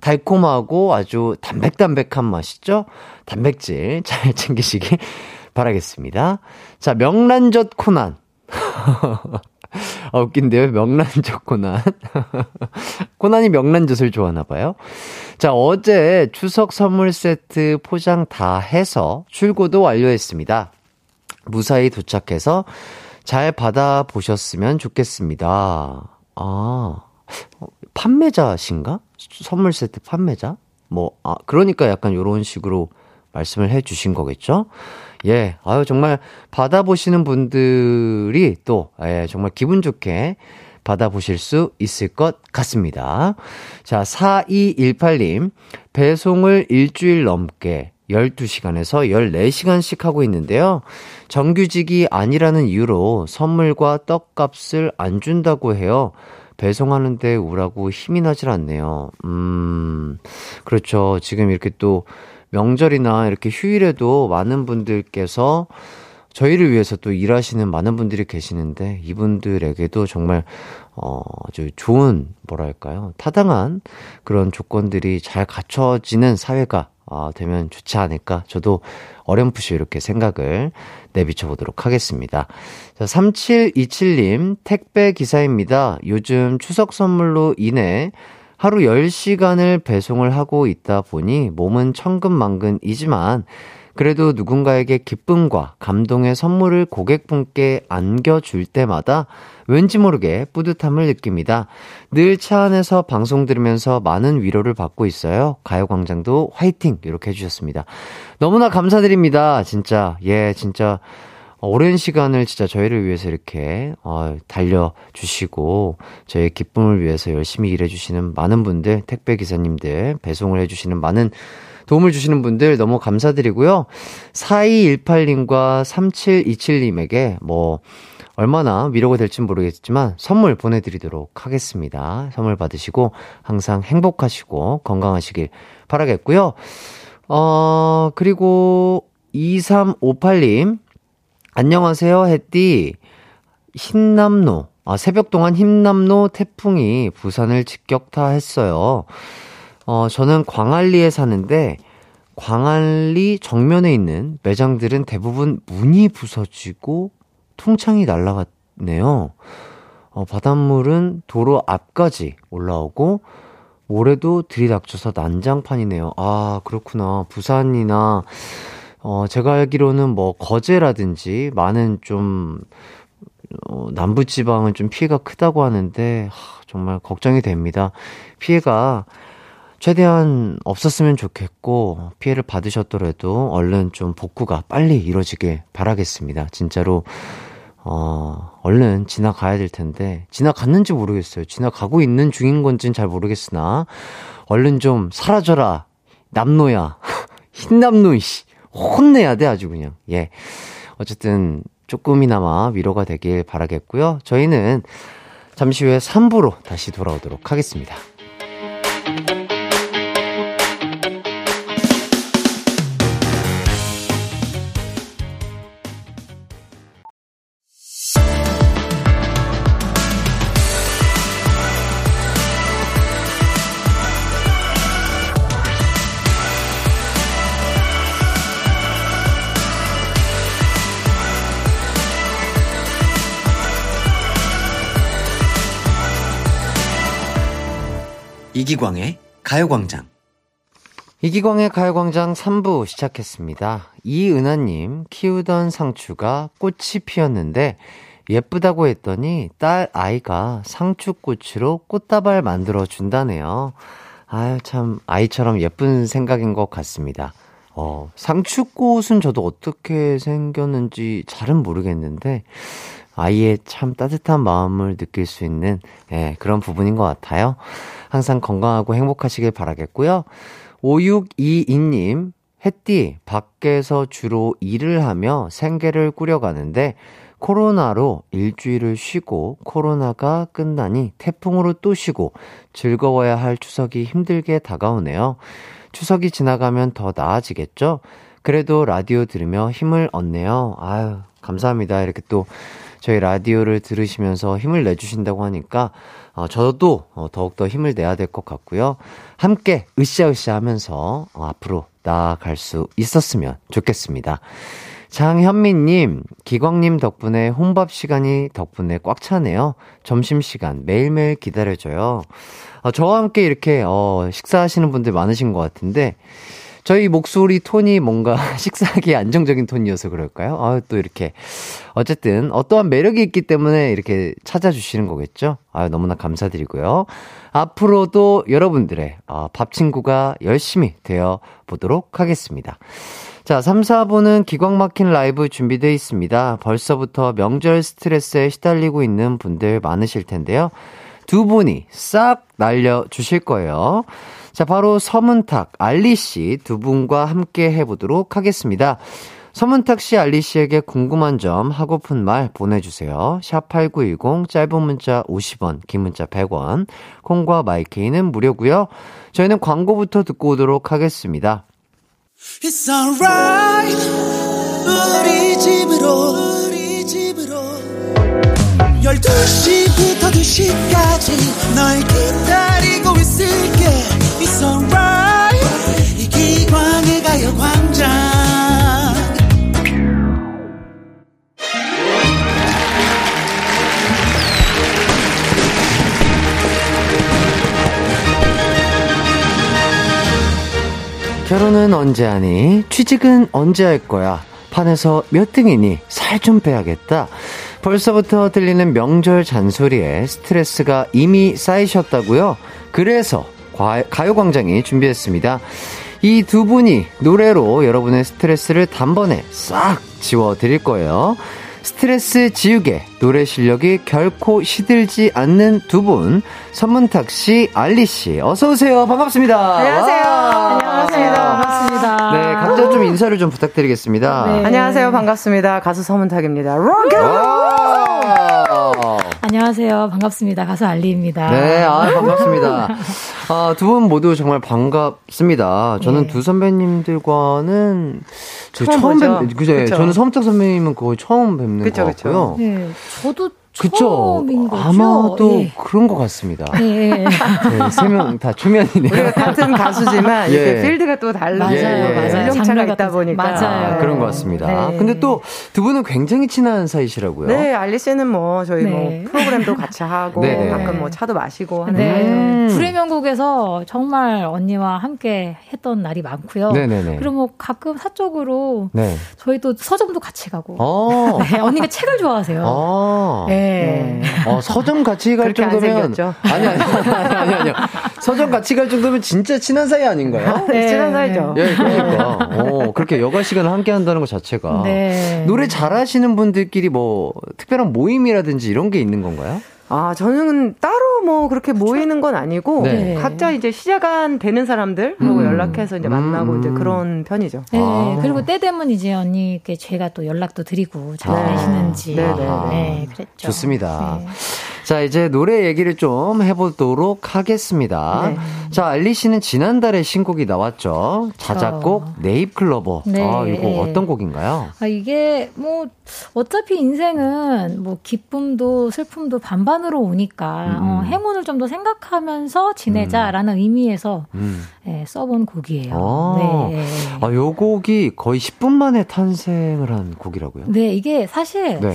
Speaker 1: 달콤하고 아주 담백담백한 맛이죠? 단백질 잘 챙기시길 바라겠습니다. 자, 명란젓 코난. 아, 웃긴데요? 명란젓 코난. 코난이 명란젓을 좋아하나봐요. 자, 어제 추석 선물 세트 포장 다 해서 출고도 완료했습니다. 무사히 도착해서 잘 받아보셨으면 좋겠습니다. 아, 판매자신가? 선물 세트 판매자? 뭐, 아, 그러니까 약간 요런 식으로 말씀을 해 주신 거겠죠? 예, 아유, 정말 받아보시는 분들이 또, 예, 정말 기분 좋게 받아보실 수 있을 것 같습니다. 자, 4218님, 배송을 일주일 넘게 12시간에서 14시간씩 하고 있는데요. 정규직이 아니라는 이유로 선물과 떡값을 안 준다고 해요. 배송하는데 우라고 힘이 나질 않네요. 음, 그렇죠. 지금 이렇게 또 명절이나 이렇게 휴일에도 많은 분들께서 저희를 위해서 또 일하시는 많은 분들이 계시는데 이분들에게도 정말 어 아주 좋은 뭐랄까요 타당한 그런 조건들이 잘 갖춰지는 사회가 어, 되면 좋지 않을까 저도 어렴풋이 이렇게 생각을 내비쳐 보도록 하겠습니다. 자, 3727님 택배 기사입니다. 요즘 추석 선물로 인해 하루 10시간을 배송을 하고 있다 보니 몸은 천근만근이지만 그래도 누군가에게 기쁨과 감동의 선물을 고객분께 안겨줄 때마다 왠지 모르게 뿌듯함을 느낍니다. 늘 차 안에서 방송 들으면서 많은 위로를 받고 있어요. 가요광장도 화이팅! 이렇게 해주셨습니다. 너무나 감사드립니다. 진짜. 예, 진짜. 오랜 시간을 진짜 저희를 위해서 이렇게 어, 달려주시고 저희의 기쁨을 위해서 열심히 일해주시는 많은 분들 택배 기사님들 배송을 해주시는 많은 도움을 주시는 분들 너무 감사드리고요 4218님과 3727님에게 뭐 얼마나 위로가 될지 모르겠지만 선물 보내드리도록 하겠습니다 선물 받으시고 항상 행복하시고 건강하시길 바라겠고요 어 그리고 2358님 안녕하세요, 햇띠. 흰남노. 아, 새벽 동안 흰남노 태풍이 부산을 직격타했어요. 어, 저는 광안리에 사는데, 광안리 정면에 있는 매장들은 대부분 문이 부서지고 통창이 날아갔네요. 어, 바닷물은 도로 앞까지 올라오고, 모래도 들이닥쳐서 난장판이네요. 아, 그렇구나. 부산이나 어, 제가 알기로는 뭐 거제라든지 많은 좀 어, 남부 지방은 좀 피해가 크다고 하는데 하, 정말 걱정이 됩니다. 피해가 최대한 없었으면 좋겠고 피해를 받으셨더라도 얼른 좀 복구가 빨리 이루어지길 바라겠습니다. 진짜로 어, 얼른 지나가야 될 텐데, 지나갔는지 모르겠어요. 지나가고 있는 중인 건지는 잘 모르겠으나, 얼른 좀 사라져라. 남노야. 흰남노, 씨. 혼내야 돼, 아주 그냥. 예. 어쨌든, 조금이나마 위로가 되길 바라겠고요. 저희는 잠시 후에 3부로 다시 돌아오도록 하겠습니다. 이기광의 가요광장. 이기광의 가요광장 3부 시작했습니다. 이은하님, 키우던 상추가 꽃이 피었는데 예쁘다고 했더니 딸 아이가 상추꽃으로 꽃다발 만들어 준다네요. 아유, 참, 아이처럼 예쁜 생각인 것 같습니다. 어, 상추꽃은 저도 어떻게 생겼는지 잘은 모르겠는데, 아이의 참 따뜻한 마음을 느낄 수 있는, 예, 그런 부분인 것 같아요. 항상 건강하고 행복하시길 바라겠고요. 5622님, 햇띠, 밖에서 주로 일을 하며 생계를 꾸려가는데, 코로나로 일주일을 쉬고 코로나가 끝나니 태풍으로 또 쉬고 즐거워야 할 추석이 힘들게 다가오네요. 추석이 지나가면 더 나아지겠죠? 그래도 라디오 들으며 힘을 얻네요. 아유, 감사합니다. 이렇게 또 저희 라디오를 들으시면서 힘을 내주신다고 하니까 어, 저도 어, 더욱더 힘을 내야 될 것 같고요. 함께 으쌰으쌰 하면서 어, 앞으로 나아갈 수 있었으면 좋겠습니다. 장현미님, 기광님 덕분에 혼밥 시간이 덕분에 꽉 차네요. 점심시간 매일매일 기다려줘요. 어, 저와 함께 이렇게, 어, 식사하시는 분들 많으신 것 같은데, 저희 목소리 톤이 뭔가 식사하기 안정적인 톤이어서 그럴까요? 아, 또 이렇게. 어쨌든, 어떠한 매력이 있기 때문에 이렇게 찾아주시는 거겠죠? 아, 너무나 감사드리고요. 앞으로도 여러분들의 어, 밥 친구가 열심히 되어 보도록 하겠습니다. 자, 3, 4부는 기광 막힌 라이브 준비되어 있습니다. 벌써부터 명절 스트레스에 시달리고 있는 분들 많으실 텐데요. 두 분이 싹 날려주실 거예요. 자, 바로 서문탁, 알리 씨 두 분과 함께 해보도록 하겠습니다. 서문탁 씨, 알리 씨에게 궁금한 점, 하고픈 말 보내주세요. 샵8910, 짧은 문자 50원, 긴 문자 100원, 콩과 마이케이는 무료고요 저희는 광고부터 듣고 오도록 하겠습니다.
Speaker 5: It's alright 우리 집으로 우리 집으로 12시부터 2시까지 널 기다리고 있을게 It's alright 이기광의 가요광장
Speaker 1: 결혼은 언제 하니? 취직은 언제 할 거야? 판에서 몇 등이니? 살 좀 빼야겠다. 벌써부터 들리는 명절 잔소리에 스트레스가 이미 쌓이셨다고요? 그래서 과- 가요광장이 준비했습니다. 이 두 분이 노래로 여러분의 스트레스를 단번에 싹 지워드릴 거예요. 스트레스 지우개 노래 실력이 결코 시들지 않는 두 분 선문탁 씨, 알리 씨 어서 오세요. 반갑습니다.
Speaker 6: 안녕하세요.
Speaker 1: 와.
Speaker 6: 안녕하세요. 반갑습니다.
Speaker 1: 네, 각자 좀 인사를 좀 부탁드리겠습니다.
Speaker 6: 네.
Speaker 7: 안녕하세요. 반갑습니다. 가수 서문탁입니다. 록!
Speaker 1: 와.
Speaker 6: 안녕하세요. 반갑습니다. 가수 알리입니다.
Speaker 1: 네, 아, 반갑습니다. 아, 두 분 모두 정말 반갑습니다. 저는
Speaker 6: 네.
Speaker 1: 두 선배님들과는 저
Speaker 7: 처음
Speaker 1: 처음
Speaker 7: 보죠.
Speaker 1: 뵙, 그죠?
Speaker 7: 그쵸.
Speaker 1: 저는 서문탁 선배님은 거의 처음 뵙는
Speaker 7: 그쵸.
Speaker 1: 같고요.
Speaker 6: 네, 저도
Speaker 1: 그쵸? 아마도
Speaker 6: 예.
Speaker 1: 그런 것 같습니다.
Speaker 6: 네.
Speaker 1: 네, 세명 다 초면이네요.
Speaker 7: 우리가 같은 가수지만
Speaker 1: 예.
Speaker 7: 이렇게 필드가 또 달라요.
Speaker 6: 맞아요,
Speaker 1: 예, 예.
Speaker 6: 맞아요. 장르가
Speaker 7: 있다
Speaker 6: 또-
Speaker 7: 보니까.
Speaker 6: 맞아요.
Speaker 1: 아, 그런 것 같습니다.
Speaker 7: 네.
Speaker 1: 근데 또 두 분은 굉장히 친한 사이시라고요.
Speaker 7: 네, 알리 씨는 뭐 저희
Speaker 6: 네.
Speaker 7: 뭐 프로그램도 같이 하고
Speaker 1: 네네.
Speaker 7: 가끔 뭐 차도 마시고 하는
Speaker 6: 네.
Speaker 1: 음.
Speaker 6: 불의 명곡에서 정말 언니와 함께 했던 날이 많고요.
Speaker 1: 네네네.
Speaker 6: 그리고 뭐 가끔 사적으로
Speaker 1: 네.
Speaker 6: 저희도 서점도 같이 가고.
Speaker 1: 어.
Speaker 6: 네, 언니가 책을 좋아하세요.
Speaker 1: 어.
Speaker 6: 네, 네.
Speaker 1: 어, 서점 같이 갈 정도면? 아니 아니 아니 아니 아니 서점 같이 갈 정도면 진짜 친한 사이 아닌가요?
Speaker 7: 네, 친한 사이죠.
Speaker 1: 예, 그러니까. 어, 그렇게 여가 시간을 함께 한다는 것 자체가.
Speaker 6: 네.
Speaker 1: 노래 잘하시는 분들끼리 뭐, 특별한 모임이라든지 이런 게 있는 건가요?
Speaker 7: 아, 저는 따로 뭐 그렇게 모이는 건 아니고
Speaker 1: 네.
Speaker 7: 각자 이제 시작한 되는 사람들하고
Speaker 1: 음.
Speaker 7: 연락해서 이제 만나고
Speaker 1: 음.
Speaker 7: 이제 그런 편이죠.
Speaker 6: 네,
Speaker 1: 아.
Speaker 6: 그리고 때 되면 이제 언니께 제가 또 연락도 드리고 잘
Speaker 1: 아.
Speaker 6: 지내시는지.
Speaker 7: 네, 네,
Speaker 1: 네.
Speaker 6: 네, 그랬죠.
Speaker 1: 좋습니다.
Speaker 6: 네.
Speaker 1: 자, 이제 노래 얘기를 좀 해보도록 하겠습니다.
Speaker 7: 네.
Speaker 1: 자, 알리 씨는 지난달에 신곡이 나왔죠. 자작곡 네잎클로버.
Speaker 6: 네.
Speaker 1: 아, 이거 어떤 곡인가요?
Speaker 6: 아, 이게 뭐 어차피 인생은 뭐 기쁨도 슬픔도 반반으로 오니까
Speaker 1: 음.
Speaker 6: 어, 행운을 좀 더 생각하면서 지내자라는 의미에서
Speaker 1: 음.
Speaker 6: 예, 써본 곡이에요.
Speaker 1: 아.
Speaker 6: 네.
Speaker 1: 아, 요 곡이 거의 10분 만에 탄생을 한 곡이라고요?
Speaker 6: 네, 이게 사실
Speaker 1: 네.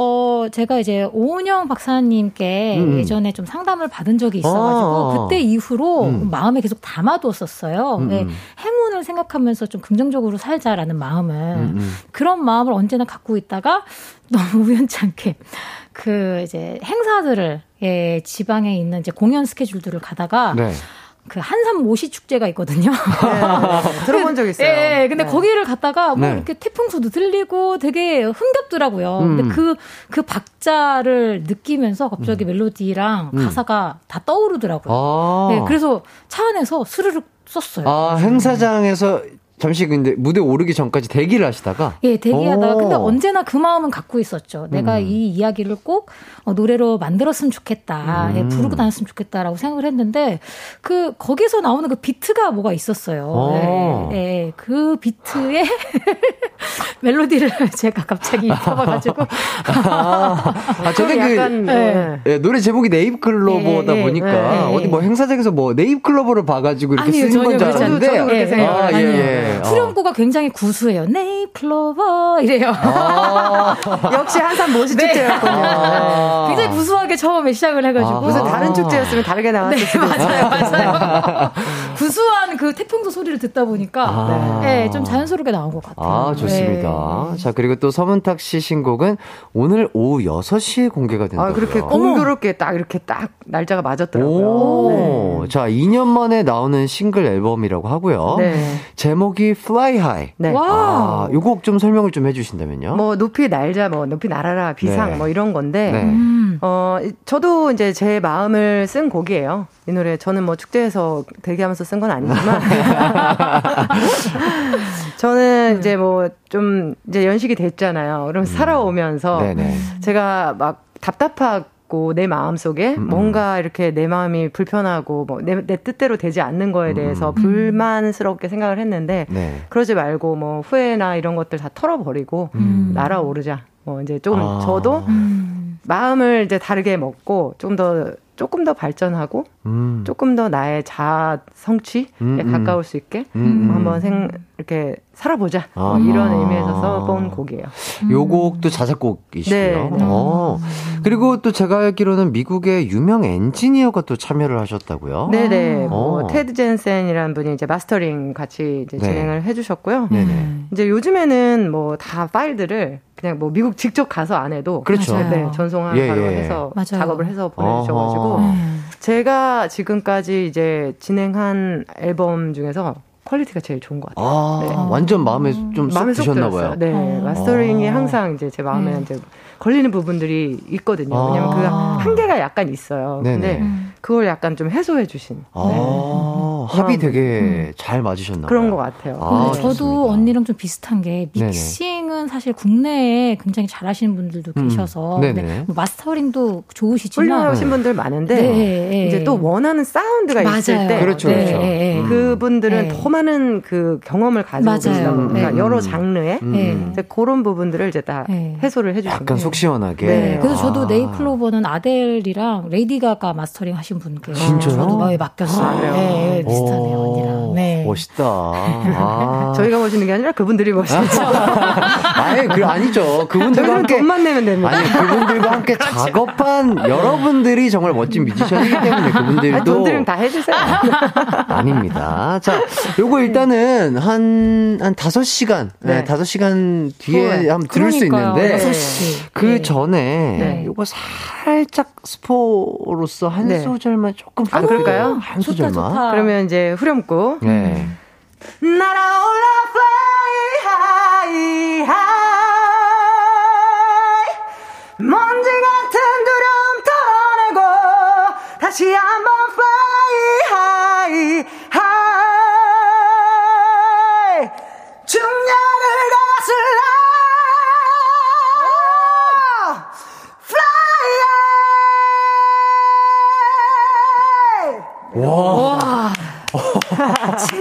Speaker 6: 어 제가 이제 오은영 박사님께
Speaker 1: 음.
Speaker 6: 예전에 좀 상담을 받은 적이 있어가지고
Speaker 1: 아.
Speaker 6: 그때 이후로
Speaker 1: 음.
Speaker 6: 마음에 계속 담아두었었어요.
Speaker 1: 음,
Speaker 6: 네,
Speaker 1: 음.
Speaker 6: 행운을 생각하면서 좀 긍정적으로 살자라는 마음을
Speaker 1: 음, 음.
Speaker 6: 그런 마음을 언제나 갖고 있다가 너무 우연찮게 그 이제 행사들을 예, 지방에 있는 이제 공연 스케줄들을 가다가
Speaker 1: 네.
Speaker 6: 그 한산 모시 축제가 있거든요.
Speaker 7: 네, 들어본 적 있어요.
Speaker 6: 예, 예. 근데
Speaker 7: 네.
Speaker 6: 거기를 갔다가 뭐
Speaker 1: 네.
Speaker 6: 이렇게 태풍소도 들리고 되게 흥겹더라고요.
Speaker 1: 음.
Speaker 6: 근데 그, 그 박자를 느끼면서 갑자기 멜로디랑
Speaker 1: 음.
Speaker 6: 가사가 다 떠오르더라고요.
Speaker 1: 아.
Speaker 6: 네, 그래서 차 안에서 스르륵 썼어요.
Speaker 1: 아, 행사장에서 잠시 근데 무대 오르기 전까지 대기를 하시다가
Speaker 6: 예, 대기하다가
Speaker 1: 오.
Speaker 6: 근데 언제나 그 마음은 갖고 있었죠. 내가
Speaker 1: 음.
Speaker 6: 이 이야기를 꼭 어, 노래로 만들었으면 좋겠다. 예,
Speaker 1: 음.
Speaker 6: 부르고 다녔으면 좋겠다라고 생각을 했는데 그 거기서 나오는 그 비트가 뭐가 있었어요.
Speaker 1: 오.
Speaker 6: 예, 예, 그 비트에 멜로디를 제가 갑자기 뽑아가지고
Speaker 1: 아, 아 저는 그
Speaker 7: 약간
Speaker 6: 네.
Speaker 7: 네.
Speaker 1: 예, 노래 제목이 네잎클로버다
Speaker 6: 예, 예,
Speaker 1: 보니까
Speaker 6: 예, 예.
Speaker 1: 어디 뭐 행사장에서 뭐 네잎클로버를 봐가지고 이렇게
Speaker 6: 아니에요,
Speaker 1: 쓰는 건줄
Speaker 6: 전혀
Speaker 1: 알았는데
Speaker 6: 예.
Speaker 1: 아, 예,
Speaker 6: 아니요.
Speaker 1: 예. 어.
Speaker 6: 후렴구가 굉장히 구수해요. 네잎 클로버 이래요.
Speaker 1: 아,
Speaker 7: 역시 한산 모시
Speaker 6: 네.
Speaker 7: 축제였군요.
Speaker 1: 아.
Speaker 6: 굉장히 구수하게 처음에 시작을 해가지고
Speaker 1: 아.
Speaker 7: 무슨 다른 축제였으면 다르게 나왔을
Speaker 6: 네. 맞아요, 맞아요. 구수한 그 태풍도 소리를 듣다 보니까,
Speaker 1: 아.
Speaker 6: 네, 좀 자연스럽게 나온 것 같아요.
Speaker 1: 아, 좋습니다. 자, 그리고 또 서문탁 씨 신곡은 오늘 오후 6시에 공개가 된다고요.
Speaker 7: 아, 그렇게 공교롭게 딱 이렇게 딱 날짜가 맞았더라고요.
Speaker 1: 오,
Speaker 7: 네.
Speaker 1: 자, 2년 만에 나오는 싱글 앨범이라고 하고요.
Speaker 7: 네.
Speaker 1: 제목이 Fly High.
Speaker 7: 네.
Speaker 6: 와.
Speaker 1: 아, 요곡 좀 설명을 좀 해주신다면요.
Speaker 7: 뭐 높이 날자, 뭐 높이 날아라, 비상,
Speaker 1: 네.
Speaker 7: 뭐 이런 건데.
Speaker 1: 네.
Speaker 6: 음.
Speaker 7: 어, 이- 저도 이제 제 마음을 쓴 곡이에요. 이 노래 저는 뭐 축제에서 대기하면서 쓴 건 아니지만 저는 이제 뭐 좀 이제 연식이 됐잖아요. 그럼 살아오면서
Speaker 1: 음. 네네.
Speaker 7: 제가 막 답답하고 내 마음 속에
Speaker 1: 음.
Speaker 7: 뭔가 이렇게 내 마음이 불편하고 뭐내 내 뜻대로 되지 않는 거에 대해서
Speaker 1: 음.
Speaker 7: 불만스럽게 생각을 했는데
Speaker 1: 네.
Speaker 7: 그러지 말고 뭐 후회나 이런 것들 다 털어버리고
Speaker 6: 음.
Speaker 7: 날아오르자. 뭐 이제 좀
Speaker 1: 아.
Speaker 7: 저도
Speaker 6: 음.
Speaker 7: 마음을 이제 다르게 먹고 좀 더 조금 더 발전하고
Speaker 1: 음.
Speaker 7: 조금 더 나의 자아 성취에
Speaker 1: 음, 음.
Speaker 7: 가까울 수 있게
Speaker 1: 음, 음.
Speaker 7: 한번 생 이렇게 살아보자 뭐
Speaker 1: 아.
Speaker 7: 이런 의미에서 써본 곡이에요.
Speaker 1: 요 곡도 자작곡이시고요.
Speaker 7: 네, 네.
Speaker 1: 어. 그리고 또 제가 알기로는 미국의 유명 엔지니어가 또 참여를 하셨다고요.
Speaker 7: 네네. 뭐
Speaker 1: 어.
Speaker 7: 테드 젠센이라는 분이 이제 마스터링 같이 이제
Speaker 1: 네.
Speaker 7: 진행을 해주셨고요.
Speaker 1: 네네.
Speaker 7: 이제 요즘에는 뭐 다 파일들을 그냥 뭐 미국 직접 가서 안 해도
Speaker 1: 그렇죠.
Speaker 7: 네, 전송하는
Speaker 1: 예,
Speaker 7: 바로
Speaker 1: 예.
Speaker 7: 해서
Speaker 6: 맞아요.
Speaker 7: 작업을 해서 보내주셔가지고.
Speaker 6: 음.
Speaker 7: 제가 지금까지 이제 진행한 앨범 중에서 퀄리티가 제일 좋은 것 같아요.
Speaker 1: 아,
Speaker 7: 네.
Speaker 1: 완전 마음에 좀쏙
Speaker 7: 마음에 쏙
Speaker 1: 드셨나
Speaker 7: 들었어요.
Speaker 1: 봐요.
Speaker 7: 네,
Speaker 6: 어.
Speaker 7: 마스터링이
Speaker 1: 아.
Speaker 7: 항상 이제 제 마음에
Speaker 6: 네.
Speaker 7: 이제 걸리는 부분들이 있거든요. 왜냐면 그
Speaker 1: 아.
Speaker 7: 한계가 약간 있어요.
Speaker 1: 네네.
Speaker 7: 근데
Speaker 6: 음.
Speaker 7: 그걸 약간 좀 해소해 주신
Speaker 1: 아, 합이 되게 잘 맞으셨나 봐요.
Speaker 7: 그런 것 같아요.
Speaker 1: 아,
Speaker 6: 근데 저도
Speaker 1: 좋습니다.
Speaker 6: 언니랑 좀 비슷한 게
Speaker 1: 네네.
Speaker 6: 믹싱은 사실 국내에 굉장히 잘하시는 분들도
Speaker 1: 음.
Speaker 6: 계셔서
Speaker 1: 네네.
Speaker 6: 네, 뭐 마스터링도 좋으시지만
Speaker 7: 훌륭하신 분들 많은데
Speaker 6: 네,
Speaker 7: 이제
Speaker 6: 네.
Speaker 7: 또 원하는 사운드가 있을
Speaker 6: 맞아요.
Speaker 7: 때
Speaker 1: 그렇죠,
Speaker 6: 네,
Speaker 1: 그렇죠.
Speaker 6: 네, 네.
Speaker 1: 음.
Speaker 7: 그분들은
Speaker 6: 네.
Speaker 7: 더 많은 그 경험을 가지고
Speaker 6: 맞아요.
Speaker 7: 계시다 보니까
Speaker 1: 네.
Speaker 7: 여러
Speaker 1: 음.
Speaker 7: 장르에
Speaker 1: 음.
Speaker 6: 네.
Speaker 7: 이제 그런 부분들을 이제 다
Speaker 6: 네.
Speaker 7: 해소를 해주신
Speaker 1: 약간. 속 시원하게.
Speaker 7: 네.
Speaker 6: 그래서 저도
Speaker 1: 아.
Speaker 6: 네이클로버는 아델이랑 레이디 가가 마스터링 하신 분께
Speaker 1: 진짜요?
Speaker 6: 저도 마음에 맡겼어요.
Speaker 7: 아?
Speaker 6: 네, 네, 비슷하네요,
Speaker 1: 오.
Speaker 6: 언니랑. 네.
Speaker 1: 멋있다. 아.
Speaker 7: 저희가 멋있는 게 아니라 그분들이 멋있죠.
Speaker 1: 아니, 그 아니죠. 그분들과 함께
Speaker 7: 돈만 내면 됩니다.
Speaker 1: 아니, 그분들과 함께 작업한 여러분들이 정말 멋진 뮤지션이기 때문에 그분들도
Speaker 7: 돈들은 다 해주세요.
Speaker 1: 아닙니다. 자, 요거 일단은 한, 한 5시간, 네.
Speaker 7: 네.
Speaker 1: 5시간 뒤에
Speaker 7: 후에.
Speaker 1: 한번 들을 수
Speaker 6: 그러니까요.
Speaker 1: 있는데,
Speaker 6: 여섯 시.
Speaker 1: 그
Speaker 6: 네.
Speaker 1: 전에
Speaker 7: 네.
Speaker 1: 요거 살짝 스포로서 한
Speaker 7: 네.
Speaker 1: 소절만 조금
Speaker 7: 아, 그럴까요?
Speaker 1: 부탁드려요. 한
Speaker 6: 좋다,
Speaker 1: 소절만.
Speaker 6: 좋다.
Speaker 7: 그러면 이제 후렴구.
Speaker 1: 네.
Speaker 7: 날아올라 fly high. high 먼지 같은 두려움 털어내고 다시 한번 fly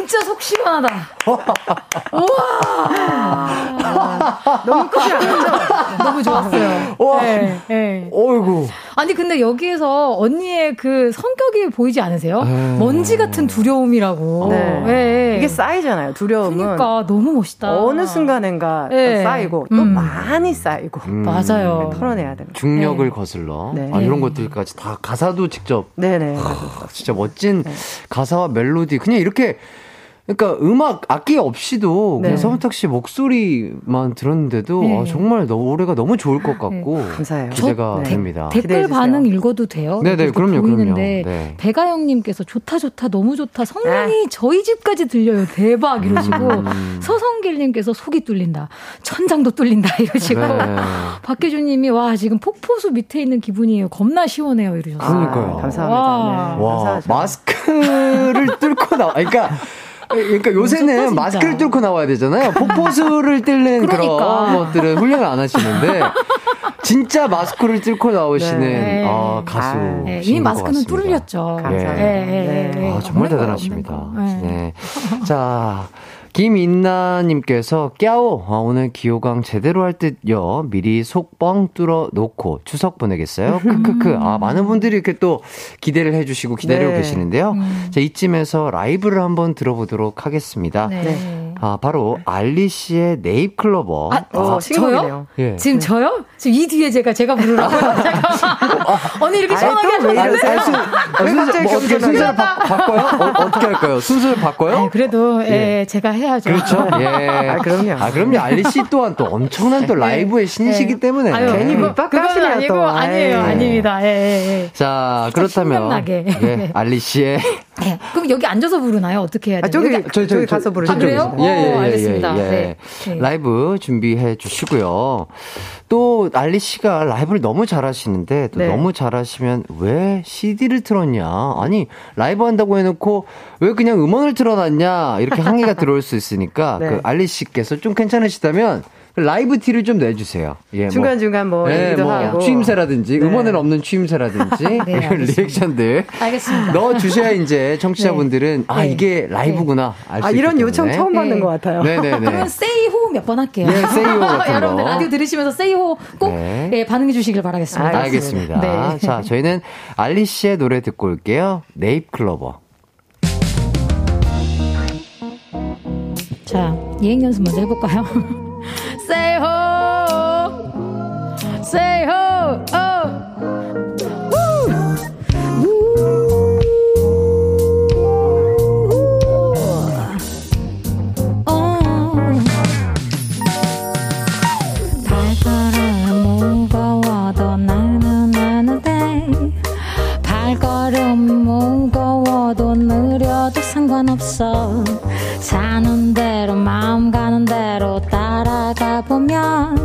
Speaker 6: 진짜 속 시원하다.
Speaker 7: 너무 크지 않았죠?
Speaker 6: 너무 좋았어요.
Speaker 1: 와.
Speaker 6: 네, 네.
Speaker 1: 어이구.
Speaker 6: 아니 근데 여기에서 언니의 그 성격이 보이지 않으세요?
Speaker 1: 에이.
Speaker 6: 먼지 같은 두려움이라고.
Speaker 7: 네.
Speaker 6: 네.
Speaker 7: 이게 쌓이잖아요. 두려움은
Speaker 6: 그러니까 너무 멋있다.
Speaker 7: 어느 순간인가
Speaker 6: 네.
Speaker 7: 쌓이고 또
Speaker 6: 음.
Speaker 7: 많이 쌓이고
Speaker 1: 음.
Speaker 6: 맞아요.
Speaker 7: 털어내야 됩니다.
Speaker 1: 중력을
Speaker 6: 네.
Speaker 1: 거슬러.
Speaker 7: 네.
Speaker 1: 아, 이런 것들까지 다 가사도 직접
Speaker 7: 네네.
Speaker 1: 아, 진짜 멋진 가사와 멜로디 그냥 이렇게 그러니까 음악 악기 없이도
Speaker 7: 네.
Speaker 1: 그냥 서문탁 씨 목소리만 들었는데도
Speaker 6: 네.
Speaker 1: 아, 정말 노래가 너무 좋을 것 같고
Speaker 7: 감사해요.
Speaker 1: 기대가
Speaker 7: 저- 네.
Speaker 1: 됩니다.
Speaker 6: 댓글. 반응 읽어도 돼요?
Speaker 1: 네네,
Speaker 6: 이렇게
Speaker 1: 그럼요,
Speaker 6: 보이는데
Speaker 1: 그럼요. 네.
Speaker 6: 배가영님께서 좋다 좋다 너무 좋다 성량이
Speaker 7: 아.
Speaker 6: 저희 집까지 들려요 대박 이러시고
Speaker 1: 음.
Speaker 6: 서성길님께서 속이 뚫린다 천장도 뚫린다 이러시고
Speaker 1: 네.
Speaker 6: 박혜주님이 와 지금 폭포수 밑에 있는 기분이에요 겁나 시원해요 이러셨어요.
Speaker 1: 그러니까요.
Speaker 7: 아, 감사합니다.
Speaker 6: 와.
Speaker 7: 네,
Speaker 1: 와. 마스크를 뚫고 나와. 그러니까 그러니까 요새는. 마스크를 뚫고 나와야 되잖아요. 폭포수를 뚫는 그런
Speaker 6: 그러니까.
Speaker 1: 것들은 훈련을 안 하시는데 진짜 마스크를 뚫고 나오시는
Speaker 6: 네.
Speaker 1: 아, 가수.
Speaker 7: 아,
Speaker 6: 네, 이미 마스크는 뚫렸죠. 예, 예, 예.
Speaker 1: 아, 정말 대단하십니다.
Speaker 6: 예.
Speaker 1: 네. 자, 김인나님께서 깨오 아, 오늘 기호강 제대로 할 듯요. 미리 속 뻥 뚫어 놓고 추석 보내겠어요. 크크크. 아 많은 분들이 이렇게 또 기대를 해주시고 기다리고
Speaker 7: 네.
Speaker 1: 계시는데요. 자 이쯤에서 라이브를 한번 들어보도록 하겠습니다.
Speaker 6: 네.
Speaker 1: 아 바로 알리 씨의 네잎 클로버.
Speaker 6: 아,
Speaker 7: 어,
Speaker 6: 저요?
Speaker 7: 신곡이네요.
Speaker 1: 예.
Speaker 6: 지금 저요? 지금 이 뒤에 제가 제가 부르라고요? 언니 이렇게
Speaker 7: 아이,
Speaker 6: 시원하게 하셨는데?
Speaker 1: 아,
Speaker 7: 왜
Speaker 1: 순서,
Speaker 7: 갑자기
Speaker 1: 뭐 어떻게 순서를 바, 바꿔요? 어, 어떻게 할까요? 순서를 바꿔요?
Speaker 6: 아니, 그래도 예,
Speaker 1: 예.
Speaker 6: 제가 해야죠.
Speaker 1: 그렇죠. 예.
Speaker 7: 아, 그럼요.
Speaker 1: 아, 그럼요. 알리 씨 또한 또 엄청난 또 라이브의 신이시기
Speaker 6: 예.
Speaker 1: 때문에.
Speaker 6: 아유,
Speaker 7: 괜히
Speaker 6: 그거-
Speaker 7: 밑밥
Speaker 6: 그건
Speaker 7: 까시네요,
Speaker 6: 아니고
Speaker 7: 또.
Speaker 6: 아니에요,
Speaker 7: 아이.
Speaker 6: 아닙니다. 예, 예, 예.
Speaker 1: 자, 그렇다면. 예,
Speaker 6: 네.
Speaker 1: 알리 씨의.
Speaker 6: 예. 그럼 여기 앉아서 부르나요? 어떻게 해야
Speaker 7: 아,
Speaker 6: 돼요?
Speaker 7: 저기,
Speaker 6: 여기-
Speaker 7: 저기, 저기 가서 부르시죠.
Speaker 6: 아, 그래요?
Speaker 1: 예, 예,
Speaker 6: 어,
Speaker 1: 예,
Speaker 6: 알겠습니다.
Speaker 1: 예, 예.
Speaker 6: 네. 네.
Speaker 1: 라이브 준비해 주시고요. 또, 알리 씨가 라이브를 너무 잘하시는데, 또
Speaker 7: 네.
Speaker 1: 너무 잘하시면 왜 CD를 틀었냐? 아니, 라이브 한다고 해놓고, 왜 그냥 음원을 틀어놨냐? 이렇게 항의가 들어올 수 있으니까,
Speaker 7: 네.
Speaker 1: 그 알리 씨께서 좀 괜찮으시다면, 그 라이브 티를 좀 내주세요. 예, 뭐.
Speaker 7: 중간중간 뭐
Speaker 1: 네,
Speaker 7: 얘기도
Speaker 1: 뭐
Speaker 7: 하고.
Speaker 1: 추임새라든지
Speaker 7: 네.
Speaker 1: 음원에 없는 추임새라든지
Speaker 6: 네.
Speaker 1: 리액션들
Speaker 6: 알겠습니다.
Speaker 1: 넣어 주셔야 이제 청취자분들은 아
Speaker 6: 네.
Speaker 1: 이게 라이브구나 알 수
Speaker 7: 아, 이런 요청. 처음 받는
Speaker 6: 네.
Speaker 7: 것 같아요.
Speaker 1: 네네네.
Speaker 6: 그러면 세이호 몇 번 할게요.
Speaker 1: 예, 세이호
Speaker 6: 여러분들
Speaker 1: 거.
Speaker 6: 라디오 들으시면서 세이호 꼭
Speaker 1: 네.
Speaker 6: 예, 반응해 주시길 바라겠습니다.
Speaker 1: 알겠습니다.
Speaker 6: 네.
Speaker 1: 자, 저희는 알리 씨의 노래 듣고 올게요. 네잎 클로버.
Speaker 6: 자, 예행 연습 먼저 해볼까요? 느려도 상관없어. 사는 대로 마음 가는 대로 따라가 보면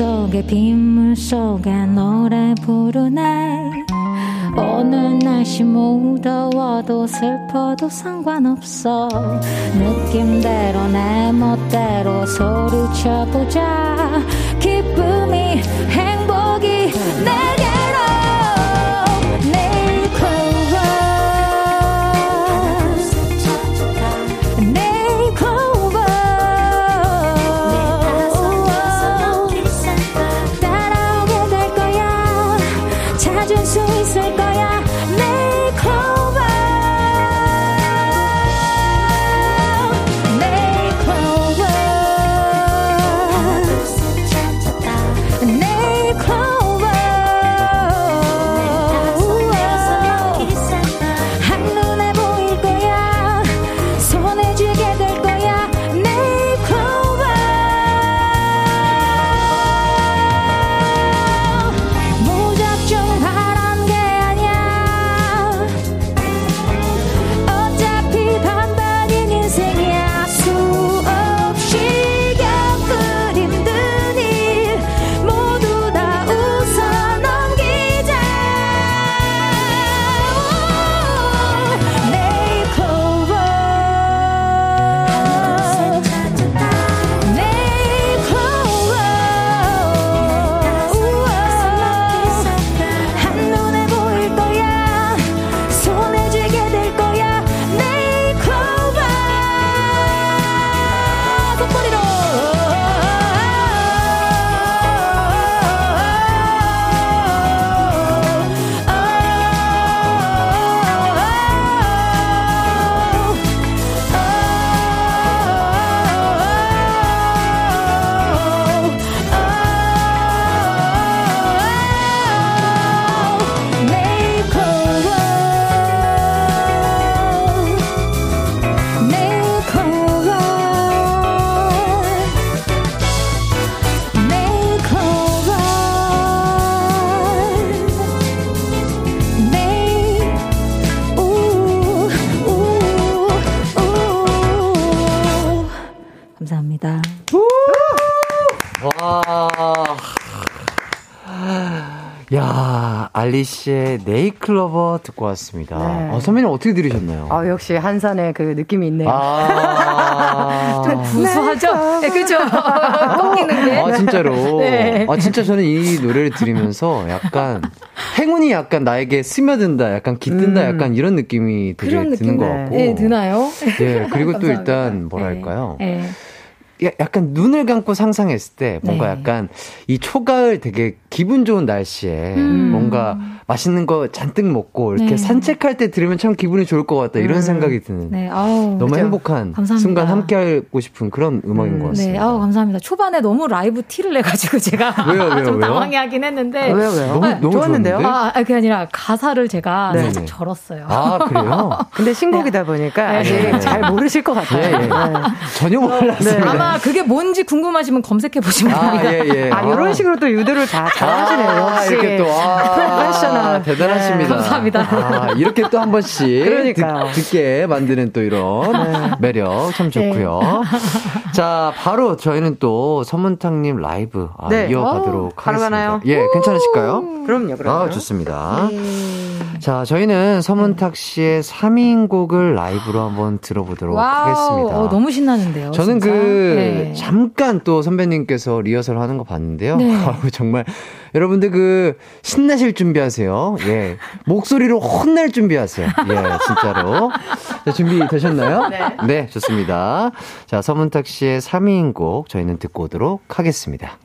Speaker 6: 밤새 빗물 속에 노래 부르네. 어느 날씨 무더워도 슬퍼도 상관없어. 느낌대로 내 멋대로 소리쳐보자. 기쁨이 행복
Speaker 1: 씨의 네이클로버 듣고 왔습니다.
Speaker 7: 네.
Speaker 1: 어, 선배님 어떻게 들으셨나요?
Speaker 7: 아, 역시 한산의 그 느낌이 있네요.
Speaker 1: 아,
Speaker 6: 구수하죠? 네, 그죠? 꺾이는데.
Speaker 1: 아, 진짜로.
Speaker 6: 네.
Speaker 1: 아, 진짜 저는 이 노래를 들으면서 약간 행운이 약간 나에게 스며든다, 약간 깃든다,
Speaker 7: 음.
Speaker 1: 약간 이런 느낌이 되게
Speaker 6: 그런
Speaker 1: 드는 것
Speaker 7: 네.
Speaker 1: 같고.
Speaker 6: 네, 드나요?
Speaker 1: 예, 그리고 또. 일단 뭐랄까요.
Speaker 6: 네.
Speaker 1: 야- 약간 눈을 감고 상상했을 때 뭔가
Speaker 6: 네.
Speaker 1: 약간 이 초가을 되게 기분 좋은 날씨에
Speaker 6: 음.
Speaker 1: 뭔가 맛있는 거 잔뜩 먹고 이렇게
Speaker 6: 네.
Speaker 1: 산책할 때 들으면 참 기분이 좋을 것 같다 이런
Speaker 7: 음.
Speaker 1: 생각이 드는
Speaker 6: 네, 아우.
Speaker 1: 너무
Speaker 7: 그죠?
Speaker 1: 행복한
Speaker 6: 감사합니다.
Speaker 1: 순간 함께 하고 싶은 그런 음악인
Speaker 7: 음.
Speaker 1: 것 같습니다.
Speaker 6: 네, 아우, 감사합니다. 초반에 너무 라이브 티를 내가지고 제가
Speaker 1: 왜요, 왜요,
Speaker 6: 좀
Speaker 1: 왜요?
Speaker 6: 당황해 하긴 했는데.
Speaker 7: 아, 왜요, 왜요?
Speaker 1: 너무
Speaker 6: 아,
Speaker 1: 너무
Speaker 7: 좋았는데요?
Speaker 1: 좋았는데?
Speaker 6: 아, 아, 그게 아니라 가사를 제가
Speaker 1: 네네.
Speaker 6: 살짝 절었어요.
Speaker 1: 아 그래요?
Speaker 7: 근데 신곡이다 보니까
Speaker 6: 네.
Speaker 7: 아직
Speaker 1: 네.
Speaker 7: 잘 모르실 것 같아요.
Speaker 1: 예, 예.
Speaker 7: 네.
Speaker 1: 전혀 몰랐습니다.
Speaker 6: 아마 그게 뭔지 궁금하시면 검색해 보시면
Speaker 1: 아,
Speaker 6: 됩니다.
Speaker 1: 예, 예.
Speaker 7: 아, 이런 식으로 또 유도를 다 잘하시네요.
Speaker 1: 아. 이렇게 또, 아,
Speaker 7: 프로페셔널.
Speaker 1: 대단하십니다.
Speaker 7: 네.
Speaker 6: 감사합니다.
Speaker 1: 아, 이렇게 또 한 번씩
Speaker 7: 그러니까요. 네.
Speaker 1: 듣, 게 만드는 또 이런 매력 참 좋고요. 자, 바로 저희는 또 서문탁님 라이브 아,
Speaker 7: 네.
Speaker 1: 이어가도록
Speaker 7: 바로
Speaker 1: 하겠습니다.
Speaker 7: 가나요?
Speaker 1: 예, 괜찮으실까요?
Speaker 7: 그럼요, 그럼요.
Speaker 1: 아, 좋습니다.
Speaker 6: 네.
Speaker 1: 자, 저희는 서문탁 씨의 사미인곡을 라이브로 한번 들어보도록
Speaker 6: 와우,
Speaker 1: 하겠습니다.
Speaker 6: 어, 너무 신나는데요.
Speaker 1: 저는
Speaker 6: 진짜.
Speaker 1: 그
Speaker 6: 네.
Speaker 1: 잠깐 또 선배님께서 리허설 하는 거 봤는데요.
Speaker 6: 네.
Speaker 1: 정말 여러분들 그 신나실 준비하세요. 예. 목소리로 혼날 준비하세요. 예, 진짜로. 자, 준비 되셨나요? 네. 좋습니다. 자, 서문탁 씨의 3인 곡 저희는 듣고 오도록 하겠습니다.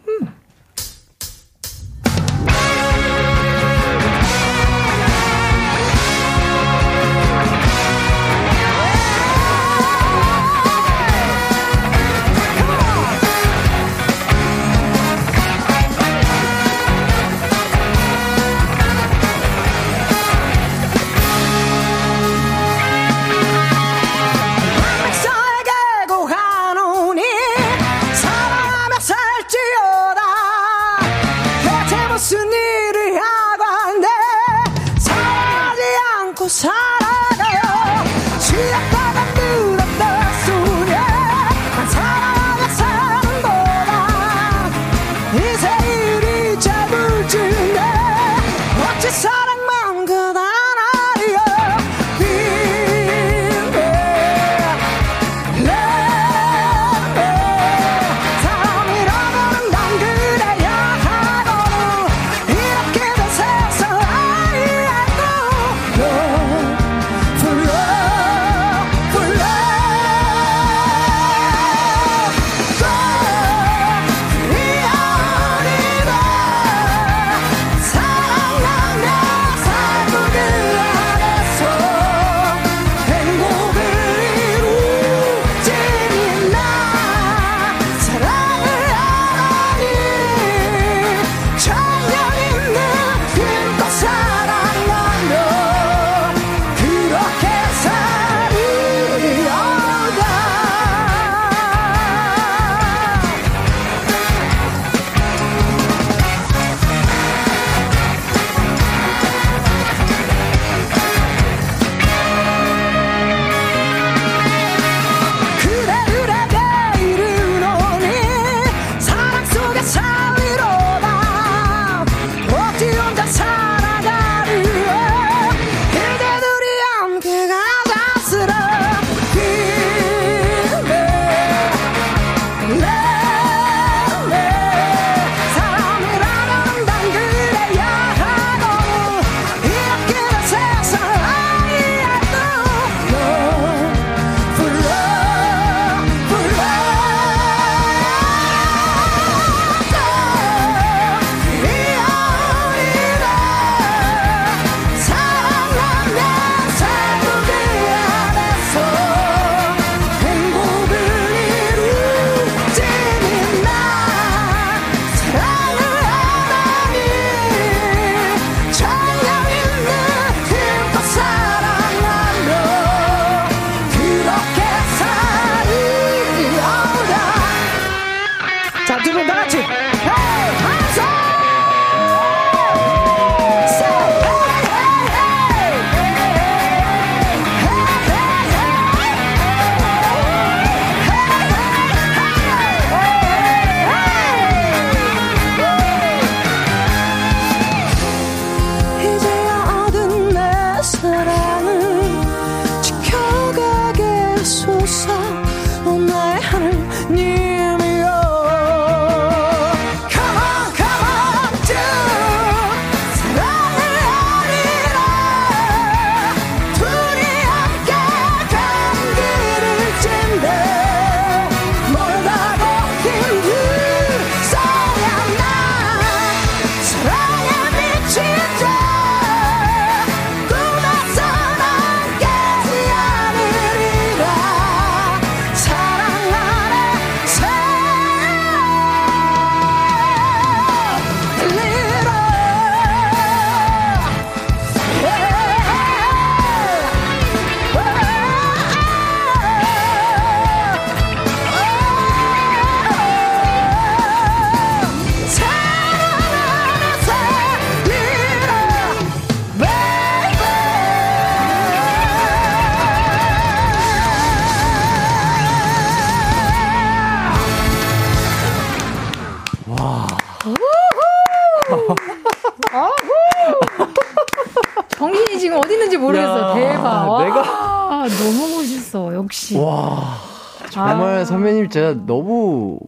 Speaker 1: 선배님 진짜 너무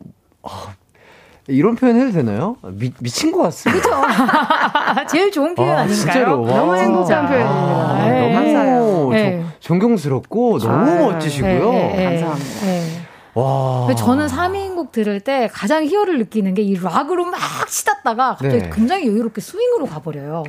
Speaker 1: 아, 이런 표현 해도 되나요? 미, 미친 것 같습니다.
Speaker 6: 아, 제일 좋은 표현
Speaker 1: 아,
Speaker 6: 아닌가요?
Speaker 7: 너무 행복한
Speaker 1: 아,
Speaker 7: 표현입니다.
Speaker 6: 네.
Speaker 1: 너무
Speaker 7: 감사해요.
Speaker 6: 네.
Speaker 1: 저- 존경스럽고 너무
Speaker 7: 아유,
Speaker 1: 멋지시고요.
Speaker 6: 네, 네,
Speaker 7: 감사합니다.
Speaker 6: 네.
Speaker 1: 와.
Speaker 6: 근데 저는 3인곡 들을 때 가장 희열을 느끼는 게 이 락으로 막 치닫다가 갑자기
Speaker 1: 네.
Speaker 6: 굉장히 여유롭게 스윙으로 가버려요.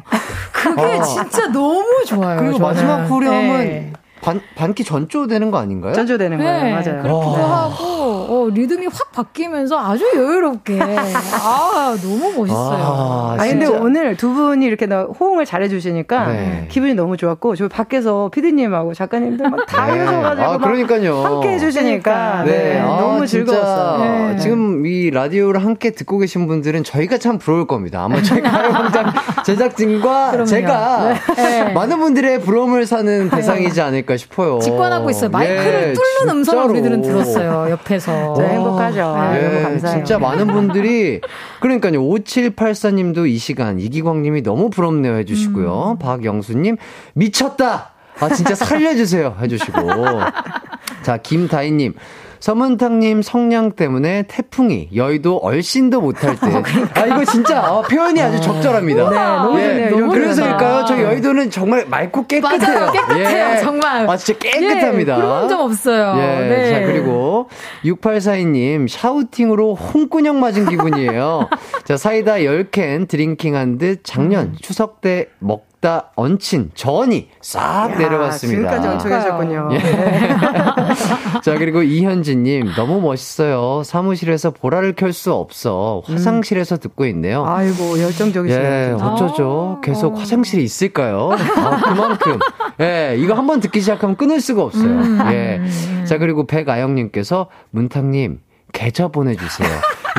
Speaker 6: 그게
Speaker 1: 아.
Speaker 6: 진짜 너무 좋아요.
Speaker 1: 그리고
Speaker 6: 저는.
Speaker 1: 마지막 후렴은
Speaker 6: 네.
Speaker 1: 반, 반기 전조 되는 거 아닌가요?
Speaker 7: 전조 되는 거예요.
Speaker 6: 네,
Speaker 7: 맞아요.
Speaker 6: 그렇기도
Speaker 1: 와.
Speaker 6: 하고 어, 리듬이 확 바뀌면서 아주 여유롭게 아 너무 멋있어요.
Speaker 1: 아,
Speaker 7: 아 근데. 오늘 두 분이 이렇게 나- 호응을 잘해 주시니까
Speaker 1: 네.
Speaker 7: 기분이 너무 좋았고 저 밖에서 피디님하고 작가님들 막다
Speaker 1: 네.
Speaker 7: 해주셔가지고
Speaker 1: 아,
Speaker 7: 막
Speaker 1: 그러니까요.
Speaker 7: 함께 해주시니까 네,
Speaker 1: 아,
Speaker 7: 너무 즐거웠어요. 네.
Speaker 1: 지금 이 라디오를 함께 듣고 계신 분들은 저희가 참 부러울 겁니다. 아마 저희 가요광장 제작진과
Speaker 6: 그럼요.
Speaker 1: 제가
Speaker 6: 네.
Speaker 1: 많은 분들의 부러움을 사는 대상이지 않을까 싶어요.
Speaker 6: 직관하고 있어요. 마이크를
Speaker 1: 예,
Speaker 6: 뚫는 음성을. 우리들은 들었어요. 옆에서.
Speaker 7: 저 행복하죠. 아,
Speaker 1: 예,
Speaker 7: 너무 감사해요.
Speaker 1: 진짜 많은 분들이 그러니까요. 5784님도 이 시간 이기광님이 너무 부럽네요 해주시고요.
Speaker 6: 음.
Speaker 1: 박영수님 미쳤다. 아 진짜 살려주세요 해주시고 자 김다희님. 서문탁님 성량 때문에 태풍이 여의도 얼씬도 못할 때. 아, 이거 진짜 어, 표현이 아주 적절합니다.
Speaker 7: 네, 너무 좋네요.
Speaker 1: 예,
Speaker 7: 너무
Speaker 1: 그래서일까요? 저 여의도는 정말 맑고 깨끗해요.
Speaker 6: 맞아요. 깨끗해요.
Speaker 1: 예.
Speaker 6: 정말.
Speaker 1: 아, 진짜 깨끗합니다.
Speaker 6: 예, 그런 점 없어요.
Speaker 1: 예,
Speaker 6: 네.
Speaker 1: 자, 그리고 6842님, 샤우팅으로 홍군형 맞은 기분이에요. 자, 사이다 10캔 드링킹한 듯 작년 추석 때 먹 다 얹힌 전이 싹 내려갔습니다.
Speaker 7: 지금까지 얹혀 계셨군요.
Speaker 1: 예. 자, 그리고 이현진님, 너무 멋있어요. 사무실에서 보라를 켤 수 없어. 화장실에서 듣고 있네요.
Speaker 7: 아이고 열정적이시네요.
Speaker 1: 예. 어쩌죠?
Speaker 6: 아,
Speaker 1: 계속
Speaker 6: 어.
Speaker 1: 화장실에 있을까요? 아, 그만큼. 예, 이거 한번 듣기 시작하면 끊을 수가 없어요.
Speaker 6: 음.
Speaker 1: 예. 자, 그리고 백아영님께서 문탁님, 계좌 보내주세요.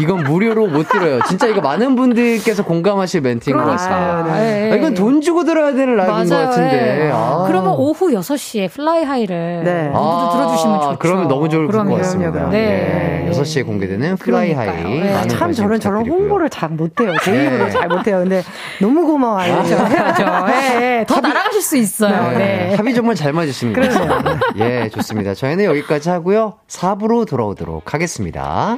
Speaker 1: 이건 무료로 못 들어요. 진짜 이거 많은 분들께서 공감하실 멘트인 것 같습니다.
Speaker 7: 아유, 네.
Speaker 6: 예,
Speaker 1: 아, 이건 돈 주고 들어야 되는 라이브인 것 같은데.
Speaker 6: 예.
Speaker 1: 아.
Speaker 6: 그러면 오후 6시에 Fly High를
Speaker 7: 네.
Speaker 6: 모두 들어주시면 좋죠.
Speaker 1: 그러면 너무 좋을 것
Speaker 6: 그럼요.
Speaker 1: 같습니다.
Speaker 7: 그럼요.
Speaker 6: 네.
Speaker 1: 예, 6시에 공개되는 Fly High.
Speaker 6: 그러니까요. 네.
Speaker 7: 참
Speaker 1: 관심
Speaker 7: 저런. 홍보를 잘 못해요. 제
Speaker 1: 네.
Speaker 7: 입으로 잘 못해요. 근데 너무 고마워요.
Speaker 6: 그렇죠. 해야죠. 예, 예. 더 날아가실 수 있어요.
Speaker 1: 네.
Speaker 6: 네.
Speaker 1: 합이 정말 잘 맞으시는 것 같아요. 예, 좋습니다. 저희는 여기까지 하고요. 4부로 돌아오도록 하겠습니다.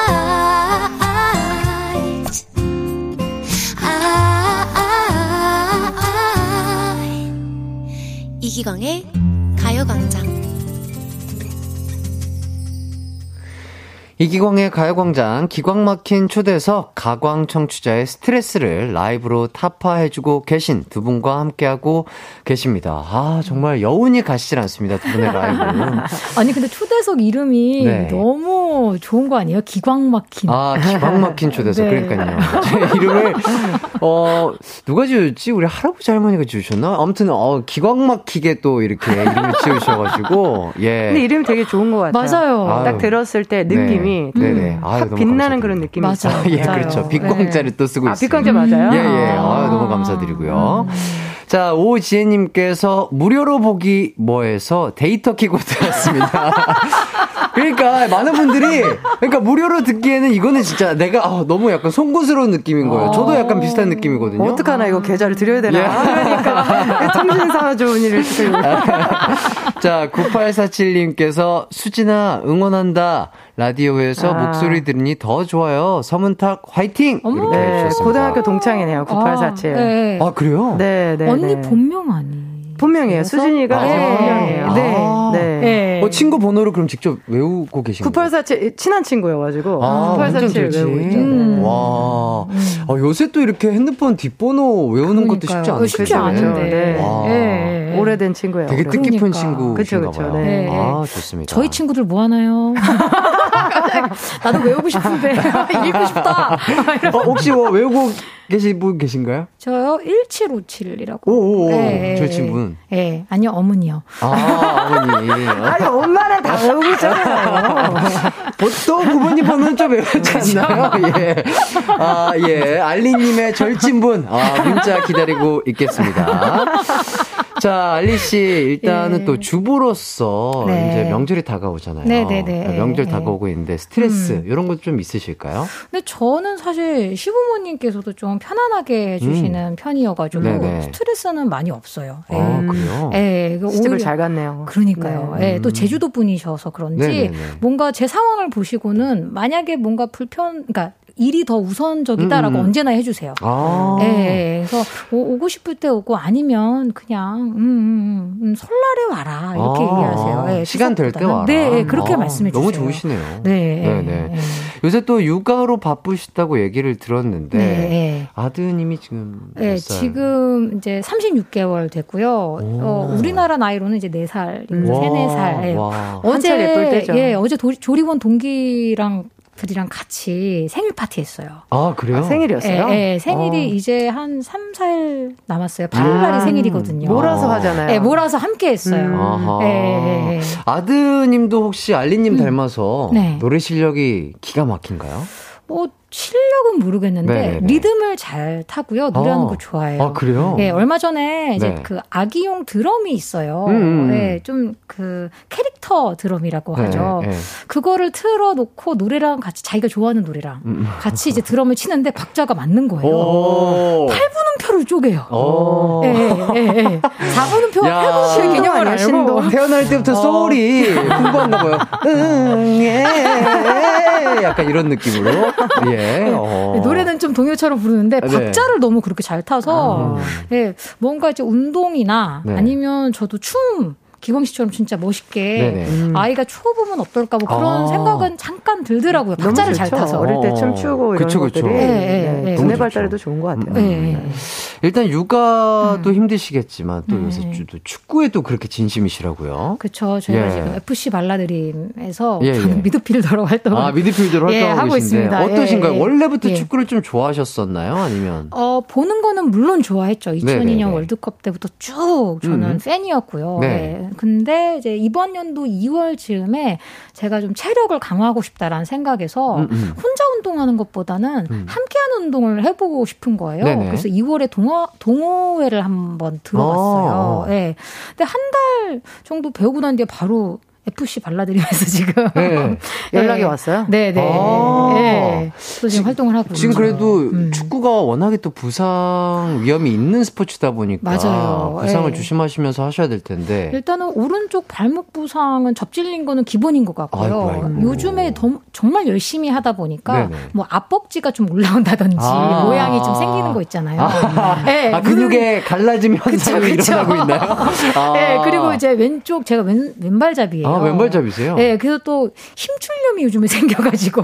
Speaker 4: 이기광의 가요광장
Speaker 1: 이기광의 가요광장 기광 막힌 초대석 가광 청취자의 스트레스를 라이브로 타파해주고 계신 두 분과 함께하고 계십니다. 아 정말 여운이 가시질 않습니다. 두 분의 라이브.
Speaker 6: 아니 근데 초대석 이름이
Speaker 1: 네.
Speaker 6: 너무 좋은 거 아니에요? 기광 막힌.
Speaker 1: 아 기광 막힌 초대석
Speaker 6: 네.
Speaker 1: 그러니까요. 제 이름을 어 누가 지었지? 우리 할아버지 할머니가 지으셨나? 아무튼 어 기광 막히게 또 이렇게 이름을 지으셔가지고 예.
Speaker 7: 근데 이름이 되게 좋은 것 같아요.
Speaker 6: 맞아요.
Speaker 1: 아유.
Speaker 7: 딱 들었을 때 느낌이
Speaker 1: 네. 네네. 아유,
Speaker 7: 확
Speaker 1: 너무
Speaker 7: 빛나는
Speaker 1: 감사드립니다.
Speaker 7: 그런 느낌이
Speaker 6: 맞아.
Speaker 7: 있어요.
Speaker 1: 아, 예,
Speaker 6: 맞아요.
Speaker 1: 그렇죠. 빛광자를 또 쓰고
Speaker 7: 아,
Speaker 1: 있어요.
Speaker 7: 빛광자 맞아요?
Speaker 1: 예, 예.
Speaker 7: 아.
Speaker 1: 아, 너무 감사드리고요. 자, 오지혜 님께서 무료로 보기 뭐해서 데이터 키고 들었습니다. 그러니까 많은 분들이 그러니까 무료로 듣기에는 이거는 진짜 내가 아, 너무 약간 송구스러운 느낌인 거예요. 저도 약간 비슷한 느낌이거든요.
Speaker 7: 어떡하나 이거 계좌를 드려야 되나?
Speaker 1: 예.
Speaker 7: 그러니까 통신사 좋은 일을 지금
Speaker 1: 자, 9847님께서 수진아 응원한다. 라디오에서
Speaker 7: 아.
Speaker 1: 목소리 들으니 더 좋아요. 서문탁 화이팅!
Speaker 6: 어머.
Speaker 1: 이렇게
Speaker 7: 네. 고등학교 동창이네요. 9847.
Speaker 6: 아, 네.
Speaker 1: 아, 그래요?
Speaker 7: 네, 네.
Speaker 6: 언니
Speaker 7: 네.
Speaker 6: 본명 아니.
Speaker 7: 본명이에요. 수진이가
Speaker 1: 아.
Speaker 7: 제 본명이에요. 네.
Speaker 1: 아.
Speaker 7: 네.
Speaker 6: 네.
Speaker 1: 어, 친구 번호를 그럼 직접 외우고 계신 거예요?
Speaker 7: 9847 친한 친구여가지고
Speaker 1: 아, 완전
Speaker 7: 9847
Speaker 1: 좋지.
Speaker 7: 외우고 있죠.
Speaker 6: 음.
Speaker 7: 네.
Speaker 1: 와. 어, 요새 또 이렇게 핸드폰 뒷번호 외우는 것도 쉽지
Speaker 6: 그러니까요.
Speaker 1: 않을
Speaker 6: 쉽지. 않은데.
Speaker 7: 네.
Speaker 1: 와.
Speaker 6: 예, 예.
Speaker 7: 오래된 친구예요.
Speaker 1: 되게. 뜻깊은
Speaker 6: 그러니까.
Speaker 1: 친구신가
Speaker 7: 그쵸, 그쵸.
Speaker 1: 봐요.
Speaker 7: 네.
Speaker 1: 아, 좋습니다.
Speaker 6: 저희 친구들 뭐 하나요? 나도 외우고 싶은데 읽고 싶다.
Speaker 1: 어, 혹시 뭐 외우고 계신 분 계신가요?
Speaker 6: 저요 1757이라고.
Speaker 1: 오오오.
Speaker 6: 네,
Speaker 1: 절친분.
Speaker 6: 예, 네, 아니요 어머니요.
Speaker 1: 아, 어머니.
Speaker 7: 아니, 엄마는 다 외우고 있잖아요.
Speaker 1: 보통 부모님 번호는 좀 외웠지 않나요? 예. 아, 예. 알리님의 절친분. 아, 문자 기다리고 있겠습니다. 자, 알리 씨, 일단은
Speaker 6: 예.
Speaker 1: 또 주부로서
Speaker 6: 네.
Speaker 1: 이제 명절이 다가오잖아요.
Speaker 6: 네네네.
Speaker 1: 그러니까 명절
Speaker 6: 예.
Speaker 1: 다가오고 있는데 스트레스
Speaker 6: 음.
Speaker 1: 이런 것 좀 있으실까요?
Speaker 6: 근데 저는 사실 시부모님께서도 좀 편안하게 해주시는 편이어가지고
Speaker 1: 음. 네네.
Speaker 6: 스트레스는 많이 없어요. 예.
Speaker 1: 아, 그래요?
Speaker 6: 예, 그
Speaker 7: 시집을 잘 갔네요.
Speaker 6: 그러니까요.
Speaker 7: 네.
Speaker 6: 예, 또 제주도 분이셔서 그런지
Speaker 1: 네네네.
Speaker 6: 뭔가 제 상황을 보시고는 만약에 뭔가 불편, 그러니까 일이 더 우선적이다라고
Speaker 1: 음, 음.
Speaker 6: 언제나 해주세요.
Speaker 1: 아.
Speaker 6: 예, 예, 그래서 오, 고 싶을 때 오고 아니면 그냥 음, 음, 음, 설날에 와라 이렇게
Speaker 1: 아,
Speaker 6: 얘기하세요. 예,
Speaker 1: 시간 될 때. 와라.
Speaker 6: 네, 예, 그렇게
Speaker 1: 아,
Speaker 6: 말씀해 주세요.
Speaker 1: 너무 좋으시네요.
Speaker 6: 네,
Speaker 1: 네, 네.
Speaker 6: 예,
Speaker 1: 요새 또 육아로 바쁘시다고 얘기를 들었는데
Speaker 6: 네, 예.
Speaker 1: 아드님이 지금 몇
Speaker 6: 네,
Speaker 1: 살?
Speaker 6: 지금 이제 36개월 됐고요. 어, 우리나라 나이로는 이제 4살,
Speaker 1: 와,
Speaker 6: 3, 4살. 예.
Speaker 1: 와.
Speaker 6: 어제
Speaker 7: 한참 예쁠 때죠.
Speaker 6: 예, 어제 도, 조리원 동기랑 들이랑 같이 생일 파티 했어요.
Speaker 1: 아 그래요?
Speaker 7: 아, 생일이었어요?
Speaker 6: 예, 예, 생일이
Speaker 7: 어.
Speaker 6: 이제 한 3, 4일 남았어요. 8일 날이
Speaker 7: 아,
Speaker 6: 생일이거든요.
Speaker 7: 몰아서
Speaker 1: 아.
Speaker 7: 하잖아요.
Speaker 6: 예, 몰아서 함께 했어요.
Speaker 7: 음.
Speaker 1: 아하.
Speaker 6: 예, 예, 예.
Speaker 1: 아드님도 혹시 알리님 닮아서
Speaker 6: 네.
Speaker 1: 노래 실력이 기가 막힌가요?
Speaker 6: 뭐 실력은 모르겠는데
Speaker 1: 네네네.
Speaker 6: 리듬을 잘 타고요. 노래하는
Speaker 1: 아.
Speaker 6: 거 좋아해요.
Speaker 1: 아 그래요?
Speaker 6: 예, 얼마 전에 이제
Speaker 1: 네.
Speaker 6: 그 아기용 드럼이 있어요.
Speaker 1: 음, 음.
Speaker 6: 예, 좀그 캐릭터 드럼이라고 하죠.
Speaker 1: 네, 네.
Speaker 6: 그거를 틀어놓고 노래랑 같이 자기가 좋아하는 노래랑
Speaker 1: 음.
Speaker 6: 같이 이제 드럼을 치는데 박자가 맞는 거예요.
Speaker 1: 오.
Speaker 6: 8분음표를 쪼개요.
Speaker 1: 오.
Speaker 6: 예, 예, 예. 4분음표와
Speaker 1: 야.
Speaker 6: 8분음표의 개념을
Speaker 7: 아니야,
Speaker 6: 알고
Speaker 7: 신동.
Speaker 1: 태어날 때부터 소울이 풍부한가 봐요. 응, 예. 약간 이런 느낌으로. 예. 어.
Speaker 6: 네, 노래는 좀 동요처럼 부르는데
Speaker 1: 네.
Speaker 6: 박자를 너무 그렇게 잘 타서
Speaker 1: 아.
Speaker 6: 예, 뭔가 이제 운동이나
Speaker 1: 네.
Speaker 6: 아니면 저도 춤 기광 씨처럼 진짜 멋있게.
Speaker 7: 음.
Speaker 6: 아이가 추어보면 어떨까 뭐 그런
Speaker 1: 아.
Speaker 6: 생각은 잠깐 들더라고요. 박자를 잘. 타서.
Speaker 7: 어릴 때
Speaker 1: 어.
Speaker 7: 춤추고 이런
Speaker 1: 그쵸, 그쵸.
Speaker 7: 것들이
Speaker 6: 예, 예,
Speaker 7: 네,
Speaker 6: 예.
Speaker 7: 두뇌
Speaker 1: 너무
Speaker 7: 발달에도
Speaker 1: 좋죠.
Speaker 7: 좋은 것 같아요.
Speaker 6: 예, 예.
Speaker 1: 일단 육아도 힘드시겠지만 또
Speaker 6: 네.
Speaker 1: 요새 주- 또 축구에도 그렇게 진심이시라고요.
Speaker 6: 그렇죠. 저희가
Speaker 1: 예.
Speaker 6: 지금 FC 발라드림에서
Speaker 1: 예, 예.
Speaker 6: 미드필더로 활동을
Speaker 1: 아 미드필더로
Speaker 6: 예,
Speaker 1: 활동하고
Speaker 6: 있습니다.
Speaker 1: 어떠신가요?
Speaker 6: 예, 예.
Speaker 1: 원래부터
Speaker 6: 예.
Speaker 1: 축구를 좀 좋아하셨었나요? 아니면
Speaker 6: 어, 보는 거는 물론 좋아했죠. 2002년
Speaker 1: 네네네.
Speaker 6: 월드컵 때부터 쭉 저는
Speaker 1: 음.
Speaker 6: 팬이었고요.
Speaker 1: 네.
Speaker 6: 네. 근데 이제 이번 연도 2월 즈음에 제가 좀 체력을 강화하고 싶다라는 생각에서
Speaker 1: 음, 음.
Speaker 6: 혼자 운동하는 것보다는
Speaker 1: 음.
Speaker 6: 함께하는 운동을 해보고 싶은 거예요.
Speaker 1: 네네.
Speaker 6: 그래서 2월에 동호, 동호회를 한번 들어갔어요.
Speaker 1: 어.
Speaker 6: 예. 근데 한 달 정도 배우고 난 뒤에 바로 FC 발라드림에서 지금
Speaker 1: 네.
Speaker 7: 연락이
Speaker 6: 예.
Speaker 7: 왔어요?
Speaker 6: 네, 네.
Speaker 1: 아.
Speaker 6: 예. 또 지금 활동을 하고
Speaker 1: 지금. 그래도
Speaker 6: 음.
Speaker 1: 축구가 워낙에 또 부상 위험이 있는 스포츠다 보니까
Speaker 6: 맞아요.
Speaker 1: 부상을
Speaker 6: 예.
Speaker 1: 조심하시면서 하셔야 될 텐데.
Speaker 6: 일단은 오른쪽 발목 부상은 접질린 거는 기본인 것 같고요.
Speaker 1: 아이고, 아이고.
Speaker 6: 요즘에 더, 정말 열심히 하다 보니까
Speaker 1: 네네.
Speaker 6: 뭐 앞벅지가 좀 올라온다든지
Speaker 1: 아.
Speaker 6: 모양이 좀 생기는 거 있잖아요.
Speaker 1: 아,
Speaker 6: 네,
Speaker 1: 아, 근육의 갈라짐 현상이
Speaker 6: 그쵸.
Speaker 1: 일어나고 있나요? 아.
Speaker 6: 네, 그리고 이제 왼쪽 제가 왼 왼발잡이에요.
Speaker 1: 아, 왼발잡이세요?
Speaker 6: 네, 그래서 또 힘줄염이 요즘에 생겨가지고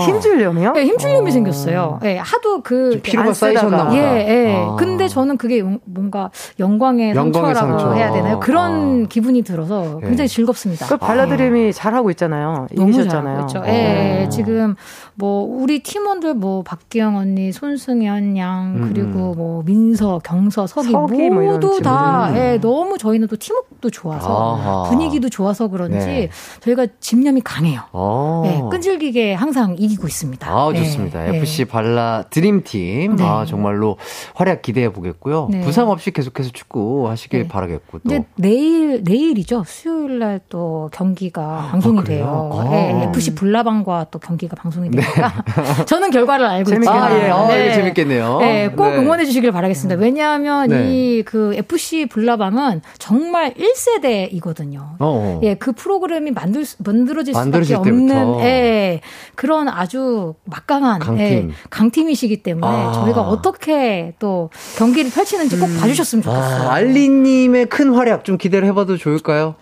Speaker 1: 아.
Speaker 7: 힘줄염이요?
Speaker 6: 네, 힘줄염이
Speaker 1: 어.
Speaker 6: 생겼어요. 네, 하도 그
Speaker 1: 피로가. 쌓이셨나 보다.
Speaker 6: 예, 예.
Speaker 1: 아.
Speaker 6: 근데 저는 그게 영- 뭔가 영광의,
Speaker 1: 영광의
Speaker 6: 상처라고
Speaker 1: 상처.
Speaker 6: 해야 되나요? 그런
Speaker 1: 아.
Speaker 6: 기분이 들어서 굉장히
Speaker 1: 예.
Speaker 6: 즐겁습니다.
Speaker 7: 그 발라드림이 잘하고 있잖아요.
Speaker 6: 너무
Speaker 7: 이기셨잖아요.
Speaker 6: 잘하고 있죠. 예,
Speaker 1: 어.
Speaker 6: 지금 뭐 우리 팀원들 뭐 박기영 언니, 손승연 양
Speaker 1: 음,
Speaker 6: 그리고 뭐 민서, 경서, 서기,
Speaker 7: 서기 뭐
Speaker 6: 모두 다
Speaker 1: 친구들.
Speaker 6: 예, 너무 저희는 또 팀워크도 좋아서
Speaker 1: 아하.
Speaker 6: 분위기도 좋아서 그런 지
Speaker 1: 네.
Speaker 6: 저희가 집념이 강해요.
Speaker 1: 어.
Speaker 6: 예, 끈질기게 항상 이기고 있습니다.
Speaker 1: 아,
Speaker 6: 예,
Speaker 1: 좋습니다.
Speaker 6: 예.
Speaker 1: FC 발라 드림팀.
Speaker 6: 네.
Speaker 1: 아, 정말로 활약 기대해 보겠고요.
Speaker 6: 네.
Speaker 1: 부상 없이 계속해서 축구 하시길
Speaker 6: 네.
Speaker 1: 바라겠고 또.
Speaker 6: 내일 내일이죠. 수요일 날 또 경기가 방송이
Speaker 1: 아?
Speaker 6: 돼요.
Speaker 1: 아.
Speaker 6: 예, FC 불나방과 또 경기가 방송이 되니까 저는 결과를 알고 있죠.
Speaker 1: 아, 예. 어, 이거 재밌겠네요.
Speaker 6: 네, 꼭
Speaker 1: 네.
Speaker 6: 응원해 주시길 바라겠습니다. 왜냐하면
Speaker 1: 네.
Speaker 6: 이그 FC 불나방은 정말 1세대이거든요.
Speaker 1: 어, 어.
Speaker 6: 예, 그 프로그램이 만들, 수- 만들어질 수밖에 없는,
Speaker 1: 때부터.
Speaker 6: 예, 그런 아주 막강한,
Speaker 1: 강팀.
Speaker 6: 예, 강팀이시기 때문에
Speaker 1: 아.
Speaker 6: 저희가 어떻게 또 경기를 펼치는지 꼭 봐주셨으면 좋겠어요.
Speaker 1: 아, 알리님의 큰 활약 좀 기대를 해봐도 좋을까요?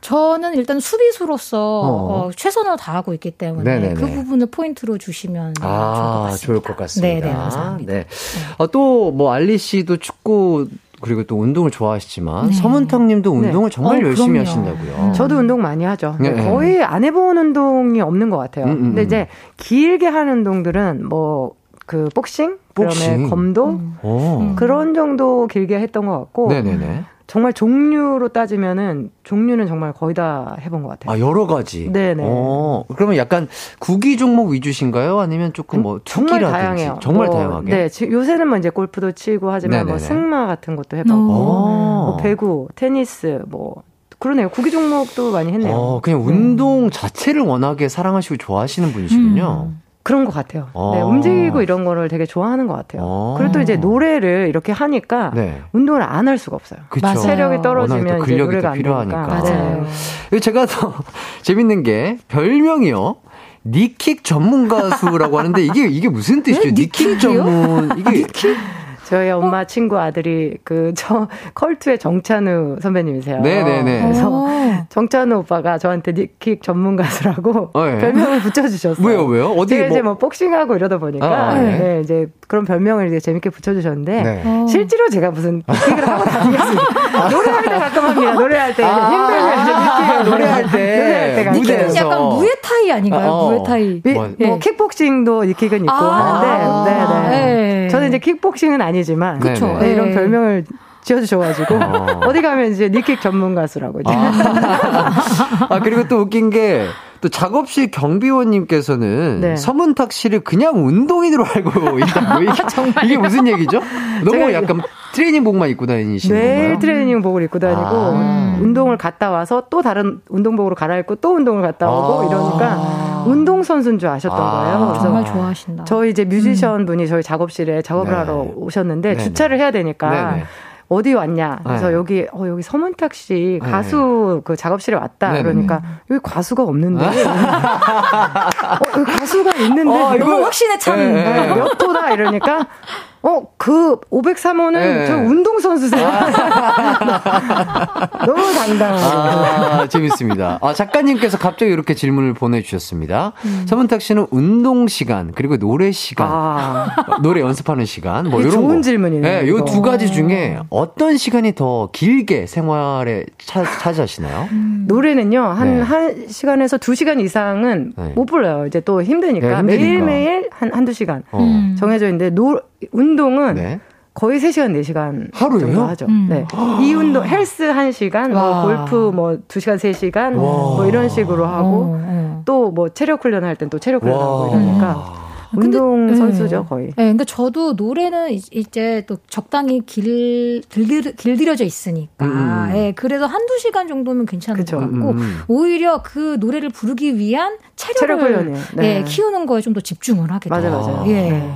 Speaker 6: 저는 일단 수비수로서
Speaker 1: 어.
Speaker 6: 어, 최선을 다하고 있기 때문에
Speaker 1: 네네네.
Speaker 6: 그 부분을 포인트로 주시면 네,
Speaker 1: 아,
Speaker 6: 좋을 것 같습니다.
Speaker 1: 좋을 것 같습니다.
Speaker 6: 네, 네, 감사합니다.
Speaker 1: 네. 아, 또, 뭐, 알리 씨도 축구 그리고 또 운동을 좋아하시지만
Speaker 6: 네.
Speaker 1: 서문탁 님도 운동을 정말
Speaker 6: 어,
Speaker 1: 열심히
Speaker 6: 그럼요.
Speaker 1: 하신다고요.
Speaker 7: 저도 운동 많이 하죠.
Speaker 1: 네.
Speaker 7: 거의 안 해본 운동이 없는 것 같아요.
Speaker 1: 음, 음,
Speaker 7: 근데
Speaker 1: 음.
Speaker 7: 이제 길게 하는 운동들은 뭐 그 복싱,
Speaker 1: 복싱.
Speaker 7: 그다음에 검도
Speaker 6: 음.
Speaker 1: 오.
Speaker 7: 그런 정도 길게 했던 것 같고
Speaker 1: 네네네.
Speaker 7: 정말 종류로 따지면은 종류는 정말 거의 다 해본 것 같아요.
Speaker 1: 아 여러 가지.
Speaker 7: 네네.
Speaker 1: 어, 그러면 약간 구기 종목 위주신가요? 아니면 조금 뭐
Speaker 7: 정말
Speaker 1: 투기라든지
Speaker 7: 다양해요.
Speaker 1: 정말
Speaker 7: 뭐,
Speaker 1: 다양하게.
Speaker 7: 네, 지- 요새는 뭐 이제 골프도 치고 하지만 뭐
Speaker 1: 네네네.
Speaker 7: 승마 같은 것도 해보고,
Speaker 6: 오.
Speaker 7: 뭐 배구, 테니스, 뭐 그러네요. 구기 종목도 많이 했네요.
Speaker 1: 어, 그냥 운동 자체를 워낙에 사랑하시고 좋아하시는 분이시군요.
Speaker 6: 음.
Speaker 7: 그런 것 같아요.
Speaker 1: 어.
Speaker 7: 네, 움직이고 이런 거를 되게 좋아하는 것 같아요.
Speaker 1: 어.
Speaker 7: 그리고 또 이제 노래를 이렇게 하니까
Speaker 1: 네.
Speaker 7: 운동을 안 할 수가 없어요.
Speaker 1: 그쵸.
Speaker 6: 맞아요.
Speaker 7: 체력이 떨어지면
Speaker 1: 또
Speaker 7: 이제
Speaker 1: 근력이
Speaker 7: 노래가 또안
Speaker 1: 필요하니까.
Speaker 7: 되니까.
Speaker 6: 맞아요.
Speaker 1: 이거 제가 더 재밌는 게 별명이요. 니킥 전문 가수라고 하는데 이게 이게 무슨 뜻이죠? 니킥 전문 이게
Speaker 7: 저희 엄마 친구 아들이 그 저 컬투의 정찬우 선배님이세요.
Speaker 1: 네네네.
Speaker 7: 그래서
Speaker 6: 어.
Speaker 7: 정찬우 오빠가 저한테 니킥 전문 가수라고
Speaker 1: 어, 예.
Speaker 7: 별명을 붙여주셨어요.
Speaker 1: 왜요 왜요? 어디
Speaker 7: 제가 이제 뭐뭐 복싱하고 이러다 보니까
Speaker 1: 아, 아, 네.
Speaker 7: 네, 이제 그런 별명을 이제 재밌게 붙여주셨는데
Speaker 1: 네.
Speaker 6: 어.
Speaker 7: 실제로 제가 무슨 니킥을 하고 다니겠습니다. 노래할 때 가끔 합니다. 노래할 때 힘들면 이제 니킥을
Speaker 1: 아, 노래할 때
Speaker 7: 노래할 때 가끔
Speaker 1: 무대에서.
Speaker 6: 약간 무에타이 아닌가요?
Speaker 1: 어.
Speaker 6: 무에타이.
Speaker 7: 미-
Speaker 1: 뭐,
Speaker 7: 뭐
Speaker 6: 예.
Speaker 7: 킥복싱도 니킥은 있고
Speaker 6: 아.
Speaker 7: 하는데 네 네.
Speaker 6: 네.
Speaker 7: 저는 이제 킥복싱은 아니지만
Speaker 1: 그쵸.
Speaker 7: 네,
Speaker 6: 네.
Speaker 7: 이런 별명을 지어주셔가지고
Speaker 1: 어.
Speaker 7: 어디 가면 이제 니킥 전문 가수라고 이제
Speaker 1: 아, 그리고 또 웃긴 게, 또 작업실 경비원님께서는
Speaker 7: 네.
Speaker 1: 서문탁 씨를 그냥 운동인으로 알고 있다고. 이게, 이게 무슨 얘기죠? 너무 약간 트레이닝복만 입고 다니시는
Speaker 7: 매일
Speaker 1: 건가요?
Speaker 7: 트레이닝복을 입고 다니고
Speaker 1: 아.
Speaker 7: 운동을 갔다 와서 또 다른 운동복으로 갈아입고 또 운동을 갔다 오고
Speaker 1: 아.
Speaker 7: 이러니까 운동 선수인 줄 아셨던
Speaker 1: 아.
Speaker 7: 거예요. 그래서
Speaker 6: 정말 좋아하신다.
Speaker 7: 저희 이제 뮤지션 분이 저희 작업실에 작업을
Speaker 1: 네.
Speaker 7: 하러 오셨는데
Speaker 1: 네네.
Speaker 7: 주차를 해야 되니까
Speaker 1: 네네.
Speaker 7: 어디 왔냐? 그래서
Speaker 1: 네.
Speaker 7: 여기 어 여기 서문탁 씨
Speaker 1: 네.
Speaker 7: 가수 그 작업실에 왔다.
Speaker 1: 네네.
Speaker 7: 그러니까 여기 가수가 없는데. 어, 여기 가수가 있는데
Speaker 1: 어, 이거-
Speaker 7: 확신에 찬
Speaker 1: 네, 네.
Speaker 7: 네, 몇 호다 이러니까 어 그 503호는
Speaker 1: 네.
Speaker 7: 저 운동 선수세요. 너무 당당하고.
Speaker 1: 아, 재밌습니다. 아, 작가님께서 갑자기 이렇게 질문을 보내주셨습니다. 서문탁 씨는 운동 시간, 그리고 노래 시간,
Speaker 7: 아.
Speaker 1: 노래 연습하는 시간, 뭐 이런
Speaker 7: 좋은
Speaker 1: 거.
Speaker 7: 질문이네요,
Speaker 1: 네,
Speaker 7: 이거.
Speaker 1: 요두 가지 중에 어떤 시간이 더 길게 생활에 차, 차지하시나요?
Speaker 7: 노래는요, 한,
Speaker 1: 네.
Speaker 7: 한 시간에서 두 시간 이상은
Speaker 1: 네.
Speaker 7: 못 불러요. 이제 또 힘드니까.
Speaker 1: 네, 힘드니까.
Speaker 7: 매일매일 한, 한두 시간
Speaker 1: 어.
Speaker 6: 음.
Speaker 7: 정해져 있는데, 노, 운동은
Speaker 1: 네.
Speaker 7: 거의 3시간, 4시간
Speaker 1: 하루에요?
Speaker 7: 정도 하죠.
Speaker 6: 음.
Speaker 7: 네. 이 운동, 헬스 1시간, 뭐
Speaker 6: 와.
Speaker 7: 골프 뭐 2시간, 3시간,
Speaker 1: 와.
Speaker 7: 뭐 이런 식으로 하고,
Speaker 6: 어, 어.
Speaker 7: 또뭐 체력 훈련 할 땐 또 체력 훈련 하고
Speaker 1: 와.
Speaker 7: 이러니까.
Speaker 6: 근데-
Speaker 7: 운동
Speaker 6: 네.
Speaker 7: 선수죠, 거의.
Speaker 6: 네, 근데 저도 노래는 이- 이제 또 적당히 길, 길, 길들여져 있으니까.
Speaker 1: 음.
Speaker 6: 예, 그래서 한두 시간 정도면 괜찮은
Speaker 7: 그쵸.
Speaker 6: 것 같고,
Speaker 1: 음.
Speaker 6: 오히려 그 노래를 부르기 위한 체력을
Speaker 7: 체력 훈련이에요. 네.
Speaker 6: 예, 키우는 거에 좀 더 집중을 하게 돼요.
Speaker 7: 맞아요, 맞아요.
Speaker 6: 예.
Speaker 7: 네.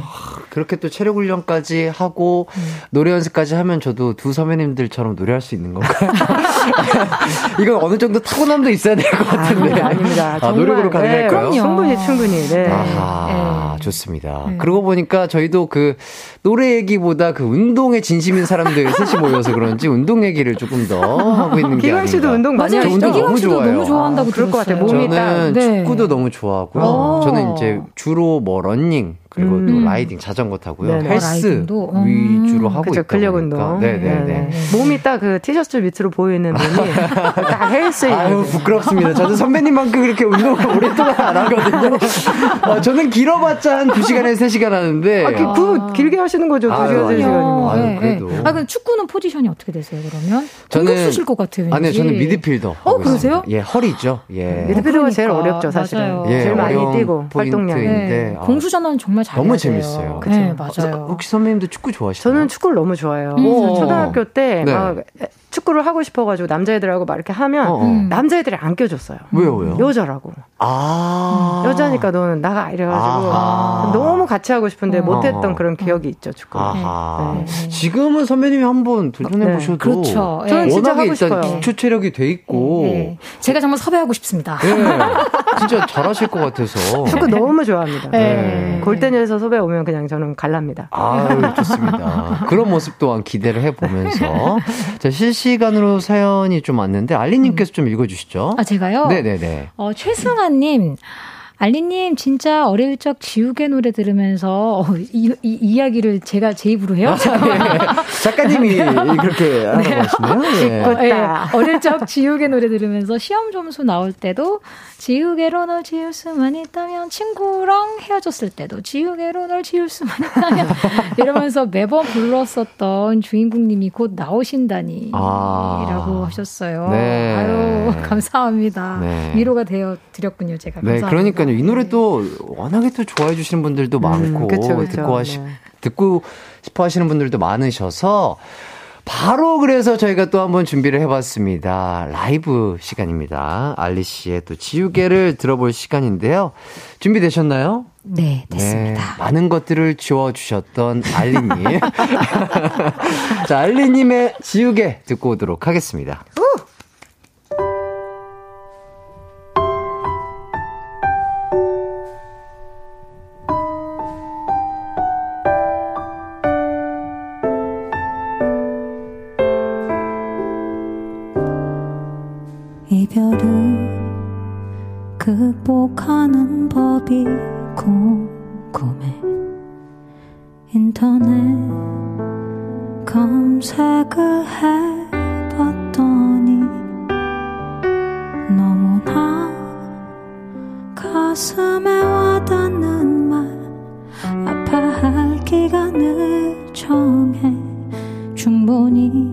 Speaker 1: 그렇게 또 체력 훈련까지 하고 노래 연습까지 하면 저도 두 선배님들처럼 노래할 수 있는 건가요? 이건 어느 정도 타고남도 있어야 될 것 같은데.
Speaker 7: 아 닙니다, 아닙니다.
Speaker 1: 아, 노력으로 가능할까요?
Speaker 7: 네. 충분히, 충분히. 네.
Speaker 1: 아하,
Speaker 6: 네.
Speaker 1: 좋습니다.
Speaker 6: 네.
Speaker 1: 그러고 보니까 저희도 그 노래 얘기보다 그 운동에 진심인 사람들 셋이 모여서 그런지 운동 얘기를 조금 더 하고 있는 게
Speaker 7: 기광 씨도. 운동 많이
Speaker 6: 맞아요.
Speaker 1: 저 운동
Speaker 7: 하시죠?
Speaker 1: 너무 좋아해요.
Speaker 6: 너무 좋아한다고
Speaker 7: 아, 그럴 것. 같아요. 몸이
Speaker 1: 저는
Speaker 7: 딱-
Speaker 6: 네.
Speaker 1: 축구도 너무 좋아하고요.
Speaker 6: 오.
Speaker 1: 저는 이제 주로 뭐 러닝 그리고 또
Speaker 7: 음.
Speaker 1: 라이딩 자전거 타고요.
Speaker 7: 네네.
Speaker 1: 헬스
Speaker 6: 아? 음.
Speaker 1: 위주로 하고
Speaker 7: 그죠
Speaker 1: 있다
Speaker 7: 근력. 운동.
Speaker 1: 네네네.
Speaker 7: 몸이 딱 그 티셔츠 밑으로 보이는 분이 딱 헬스인
Speaker 1: 아유. 부끄럽습니다. 저는 선배님만큼 그렇게 운동을 오랫동안 안 하거든요. 어, 저는 길어봤자 한 2시간에서 3시간 하는데
Speaker 7: 아, 그, 그 길게 하시는 거죠. 두
Speaker 1: 아유,
Speaker 7: 시간, 세
Speaker 1: 아니요.
Speaker 7: 시간이면.
Speaker 1: 아유,
Speaker 6: 예, 예.
Speaker 1: 그래도.
Speaker 6: 아, 그럼 축구는 포지션이 어떻게 되세요, 그러면?
Speaker 1: 저는-
Speaker 6: 공격수실 것 같아요, 왠지.
Speaker 1: 아니요, 저는 미드필더.
Speaker 6: 어, 그러세요?
Speaker 1: 예, 허리죠. 예.
Speaker 7: 미드필더가 제일
Speaker 6: 그러니까.
Speaker 7: 어렵죠, 사실은.
Speaker 6: 맞아요.
Speaker 1: 예,
Speaker 7: 제일 많이 뛰고, 활동량이.
Speaker 1: 포인트인데.
Speaker 6: 네.
Speaker 1: 아,
Speaker 6: 공수 전환 정말 잘해야
Speaker 1: 너무
Speaker 6: 돼요.
Speaker 1: 재밌어요.
Speaker 6: 네,
Speaker 7: 그쵸.
Speaker 6: 맞아요.
Speaker 1: 혹시 선배님도 축구 좋아하시나요?
Speaker 7: 저는 축구를 너무 좋아해요.
Speaker 6: 음.
Speaker 7: 그래서 초등학교 때
Speaker 1: 네.
Speaker 7: 막 축구를 하고 싶어가지고 남자애들하고 막 이렇게 하면
Speaker 1: 어, 어.
Speaker 6: 음.
Speaker 7: 남자애들이 안 껴줬어요.
Speaker 1: 왜요, 왜요?
Speaker 7: 여자라고.
Speaker 1: 아.
Speaker 7: 여자니까 너는 나가 이래가지고
Speaker 1: 아하.
Speaker 7: 너무 같이 하고 싶은데
Speaker 6: 어.
Speaker 7: 못했던
Speaker 1: 어.
Speaker 7: 그런 기억이 있죠 축구. 네.
Speaker 6: 네.
Speaker 1: 지금은 선배님이 한번 도전해
Speaker 7: 네.
Speaker 1: 보셔도.
Speaker 6: 그렇죠.
Speaker 7: 저는
Speaker 6: 예.
Speaker 7: 진짜
Speaker 1: 워낙에
Speaker 7: 하고
Speaker 1: 일단
Speaker 7: 싶어요.
Speaker 1: 기초 체력이 돼 있고.
Speaker 6: 예. 제가 정말 섭외하고 싶습니다.
Speaker 1: 예. 진짜 잘하실 것 같아서.
Speaker 7: 축구 너무 좋아합니다.
Speaker 1: 네.
Speaker 7: 골대 녀에서 섭외 오면 그냥 저는 갈랍니다.
Speaker 1: 아유, 좋습니다. 그런 모습 또한 기대를 해보면서. 자, 실시간으로 사연이 좀 왔는데, 알리님께서 좀 읽어주시죠.
Speaker 6: 아, 제가요?
Speaker 1: 네네네.
Speaker 6: 어, 최승아님.
Speaker 8: 알리님, 진짜 어릴 적 지우개 노래 들으면서, 어, 이, 이, 이야기를 제가 제 입으로 해요?
Speaker 1: 예. 작가님이 그렇게 하시네요. 예.
Speaker 8: 예, 어릴 적 지우개 노래 들으면서 시험 점수 나올 때도 지우개로 널 지울 수만 있다면 친구랑 헤어졌을 때도 지우개로 널 지울 수만 있다면 이러면서 매번 불렀었던 주인공님이 곧 나오신다니
Speaker 1: 아.
Speaker 8: 라고 하셨어요.
Speaker 1: 네.
Speaker 8: 아유 감사합니다.
Speaker 1: 네.
Speaker 8: 위로가 되어 드렸군요 제가.
Speaker 1: 네,
Speaker 8: 감사합니다.
Speaker 1: 그러니까요. 이 노래 또 워낙에 또 좋아해 주시는 분들도 많고
Speaker 7: 그쵸, 그쵸.
Speaker 1: 듣고 하시
Speaker 7: 네.
Speaker 1: 듣고 싶어 하시는 분들도 많으셔서 바로 그래서 저희가 또 한번 준비를 해봤습니다. 라이브 시간입니다. 알리 씨의 또 지우개를 들어볼 시간인데요. 준비되셨나요?
Speaker 8: 네 됐습니다.
Speaker 1: 네, 많은 것들을 지워주셨던 알리님. 자, 알리님의 지우개 듣고 오도록 하겠습니다.
Speaker 6: 극복하는 법이 궁금해. 인터넷 검색을 해봤더니 너무나 가슴에 와닿는 말 아파할 기간을 정해. 충분히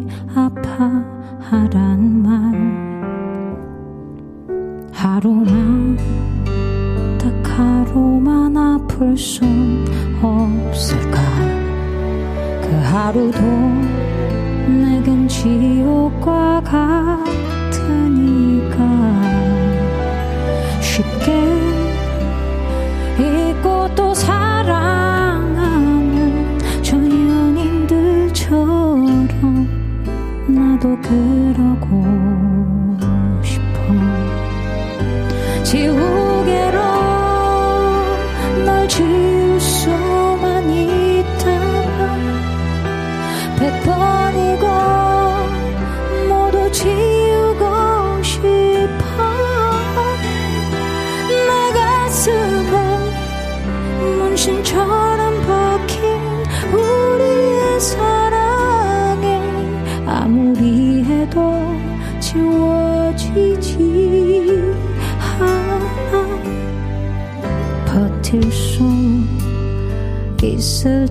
Speaker 6: 아플 순 없을까? 그 하루도 내겐 지옥과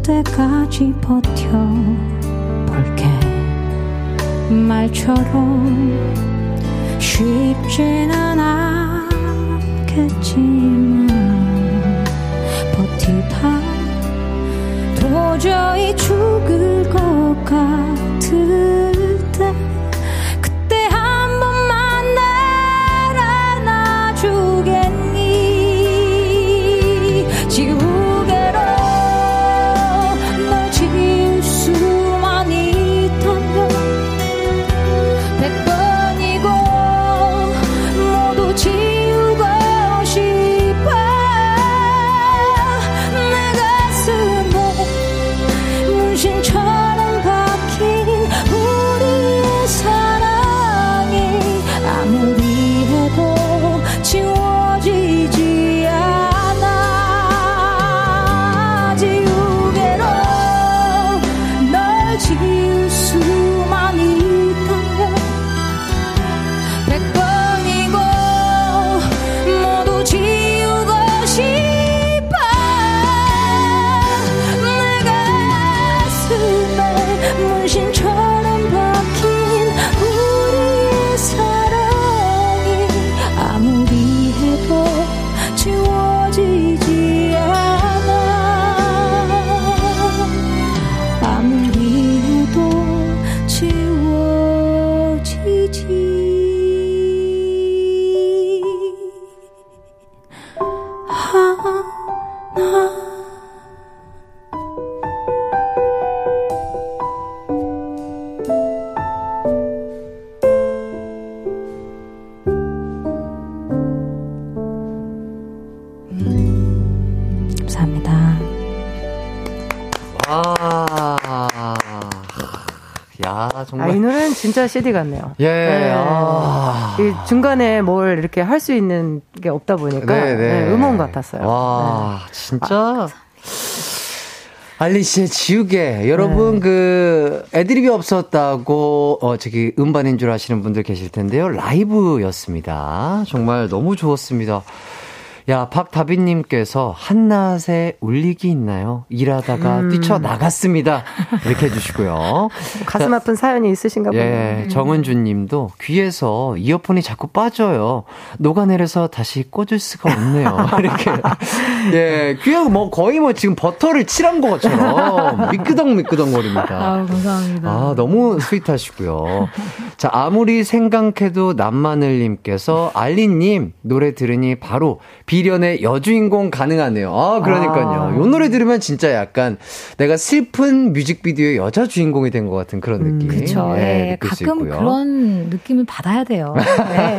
Speaker 6: 때까지 버텨볼게. 말처럼 쉽지는 않겠지만 버티다 도저히
Speaker 7: CD 같네요.
Speaker 1: 예,
Speaker 7: 네.
Speaker 1: 아.
Speaker 7: 이 중간에 뭘 이렇게 할 수 있는 게 없다 보니까
Speaker 1: 네, 네.
Speaker 7: 네, 음원 같았어요.
Speaker 1: 와, 진짜. 알리 씨의 지우개. 여러분, 그, 애드립이 없었다고, 어, 저기, 음반인 줄 아시는 분들 계실 텐데요. 라이브였습니다. 정말 너무 좋았습니다. 야, 박다빈님께서 한낮에 울리기 있나요? 일하다가
Speaker 7: 음.
Speaker 1: 뛰쳐나갔습니다. 이렇게 해주시고요.
Speaker 7: 가슴 아픈 사연이 있으신가 보네요.
Speaker 1: 예, 정은주 님도 귀에서 이어폰이 자꾸 빠져요. 녹아내려서 다시 꽂을 수가 없네요. 이렇게. 예, 귀에 뭐 거의 뭐 지금 버터를 칠한 것처럼 미끄덩 미끄덩 거립니다.
Speaker 6: 아우, 감사합니다.
Speaker 1: 아, 너무 스윗하시고요. 자, 아무리 생각해도 남마늘님께서 알리님 노래 들으니 바로 비 련의 여주인공 가능하네요. 아, 그러니까요. 요 노래 들으면 진짜 약간 내가 슬픈 뮤직비디오의 여자 주인공이 된 것 같은 그런 느낌.
Speaker 6: 그쵸.
Speaker 1: 예,
Speaker 6: 예,
Speaker 1: 느낄 수
Speaker 6: 가끔
Speaker 1: 있고요.
Speaker 6: 그런 느낌을 받아야 돼요. 네.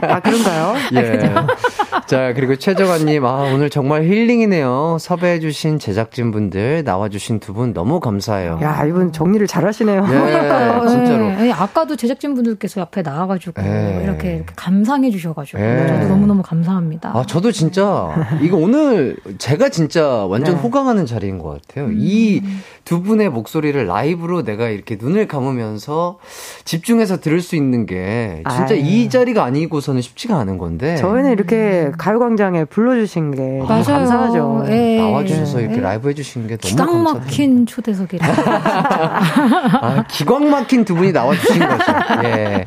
Speaker 7: 아, 그런가요?
Speaker 1: 예. 자, 그리고 최정아님, 아, 오늘 정말 힐링이네요. 섭외해주신 제작진분들, 나와주신 두 분 너무 감사해요.
Speaker 7: 야, 이분 정리를 잘 하시네요.
Speaker 1: 예, 진짜로.
Speaker 6: 예, 아까도 제작진분들께서 앞에 나와가지고
Speaker 1: 예.
Speaker 6: 이렇게, 이렇게 감상해 주셔가지고
Speaker 1: 예.
Speaker 6: 저도 너무너무 감사합니다.
Speaker 1: 아, 저도 진짜, 이거 오늘 제가 진짜 완전
Speaker 7: 네.
Speaker 1: 호강하는 자리인 것 같아요. 이두 분의 목소리를 라이브로 내가 이렇게 눈을 감으면서 집중해서 들을 수 있는 게 진짜
Speaker 7: 아유.
Speaker 1: 이 자리가 아니고서는 쉽지가 않은 건데.
Speaker 7: 저희는 이렇게 가요광장에 불러주신 게 너무
Speaker 6: 맞아요.
Speaker 7: 감사하죠.
Speaker 6: 예.
Speaker 1: 나와주셔서 이렇게
Speaker 6: 예.
Speaker 1: 라이브 해주시는 게 너무 감사합니다.
Speaker 6: 막힌 초대석이라.
Speaker 1: 아, 기광 막힌 두 분이 나와주신 거죠. 예.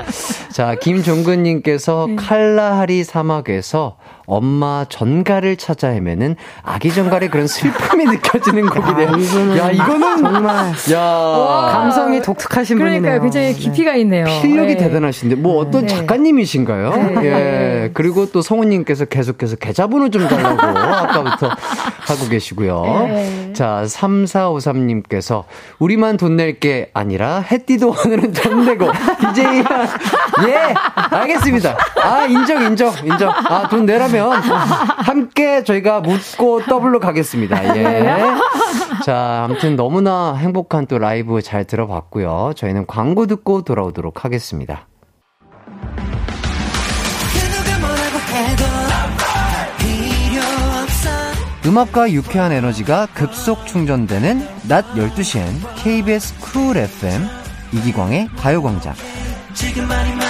Speaker 1: 자, 김종근님께서
Speaker 6: 네.
Speaker 1: 칼라하리 사막에서 엄마 전가를 찾아 헤매는 아기 전갈의 그런 슬픔이 느껴지는 곡이네요.
Speaker 7: 이거는
Speaker 1: 야, 이거는
Speaker 7: 정말
Speaker 1: 야.
Speaker 7: 감성이 독특하신 분이네요.
Speaker 6: 그러니까 굉장히 깊이가 있네요.
Speaker 1: 필력이
Speaker 6: 예.
Speaker 1: 대단하신데 뭐 어떤
Speaker 6: 네.
Speaker 1: 작가님이신가요?
Speaker 6: 네.
Speaker 1: 예. 그리고 또 성우님께서 계속해서 계좌번호 좀 달라고 아까부터 하고 계시고요.
Speaker 6: 네.
Speaker 1: 자, 3453님께서 우리만 돈 낼 게 아니라 해띠도 오늘은 돈 내고 DJ 예 알겠습니다. 아 인정 인정 인정. 아 돈 내라면 함께 저희가 묻고 더블로 가겠습니다. 예. 자, 아무튼 너무나 행복한 또 라이브 잘 들어봤고요. 저희는 광고 듣고 돌아오도록 하겠습니다. 음악과 유쾌한 에너지가 급속 충전되는 낮 12시엔 KBS 쿨 FM 이기광의 가요광장. 이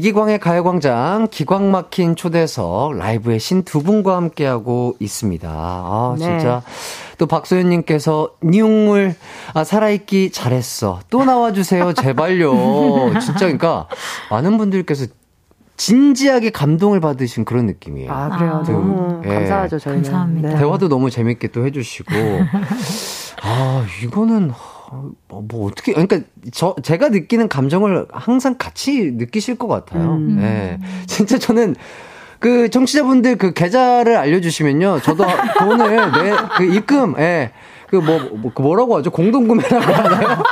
Speaker 1: 기광의 가요광장 기광 막힌 초대석 라이브의 신 두 분과 함께하고 있습니다. 아
Speaker 7: 네.
Speaker 1: 진짜 또 박소연님께서 니용물 아 살아있기 잘했어 또 나와주세요 제발요 진짜 그러니까 많은 분들께서 진지하게 감동을 받으신 그런 느낌이에요.
Speaker 7: 아, 그래요.
Speaker 6: 아.
Speaker 7: 너무
Speaker 1: 예.
Speaker 7: 감사하죠, 저희는.
Speaker 6: 감사합니다.
Speaker 7: 네.
Speaker 1: 대화도 너무 재밌게 또 해주시고 아 이거는 어, 뭐, 뭐 어떻게 그러니까 저 제가 느끼는 감정을 항상 같이 느끼실 것 같아요.
Speaker 7: 음.
Speaker 1: 예, 진짜 저는 그 정치자분들 그 계좌를 알려주시면요, 저도 돈을 내 그 입금 예. 그뭐 뭐, 그 뭐라고 하죠? 공동구매라고 하나요?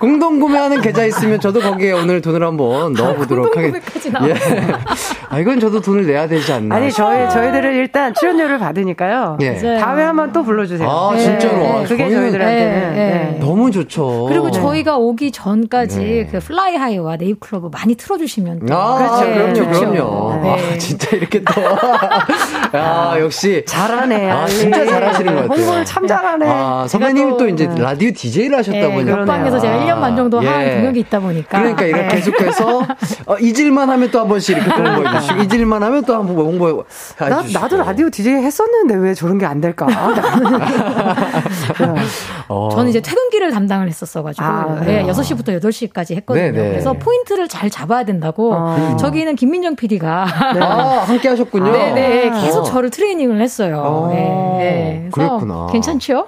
Speaker 1: 공동 구매하는 계좌 있으면 저도 거기에 오늘 돈을 한번 넣어보도록 하겠습니다. 예. 아, 이건 저도 돈을 내야 되지 않나.
Speaker 7: 아니, 저희, 저희들은 일단 출연료를 받으니까요.
Speaker 1: 예.
Speaker 7: 다음에 한번 또 불러주세요.
Speaker 1: 아,
Speaker 7: 네.
Speaker 1: 진짜로. 아,
Speaker 7: 그게 저희들한테는.
Speaker 6: 네, 네.
Speaker 7: 네.
Speaker 1: 너무 좋죠.
Speaker 6: 그리고 저희가 오기 전까지
Speaker 1: 네.
Speaker 6: 그 Fly High와 네잎 클로버를 많이 틀어주시면 또
Speaker 1: 아,
Speaker 7: 그렇죠.
Speaker 1: 그럼요,
Speaker 7: 좋죠.
Speaker 1: 그럼요.
Speaker 6: 네.
Speaker 1: 아, 진짜 이렇게 또. 야, 역시.
Speaker 7: 잘하네.
Speaker 1: 아. 진짜 잘하시는 것 같아요.
Speaker 7: 홍보를 참 잘하네.
Speaker 1: 아, 선배님 또 이제
Speaker 7: 네.
Speaker 1: 라디오 DJ를 하셨다
Speaker 6: 네,
Speaker 1: 보니까.
Speaker 6: 옆방에서 제가 1년 반 정도 한
Speaker 1: 예.
Speaker 6: 경력이 있다 보니까.
Speaker 1: 그러니까 이렇게
Speaker 7: 네.
Speaker 1: 계속해서 어, 잊을만 하면 또 한 번씩 이렇게 또 홍보해 주시고 잊을만 하면 또 한 번 홍보해
Speaker 7: 나,
Speaker 1: 주시고.
Speaker 7: 나도 라디오 DJ 했었는데 왜 저런 게 안 될까?
Speaker 1: 어.
Speaker 6: 저는 이제 퇴근길을 담당을 했었어가지고
Speaker 7: 아,
Speaker 6: 예, 6시부터 8시까지 했거든요.
Speaker 1: 네, 네.
Speaker 6: 그래서 포인트를 잘 잡아야 된다고
Speaker 7: 어.
Speaker 6: 저기는 김민정 PD가
Speaker 1: 아, 함께 하셨군요.
Speaker 6: 네네 계속
Speaker 1: 어.
Speaker 6: 저를 트레이닝을 했어요.
Speaker 1: 어.
Speaker 6: 예, 예. 그래서
Speaker 1: 그랬구나.
Speaker 6: 괜찮죠?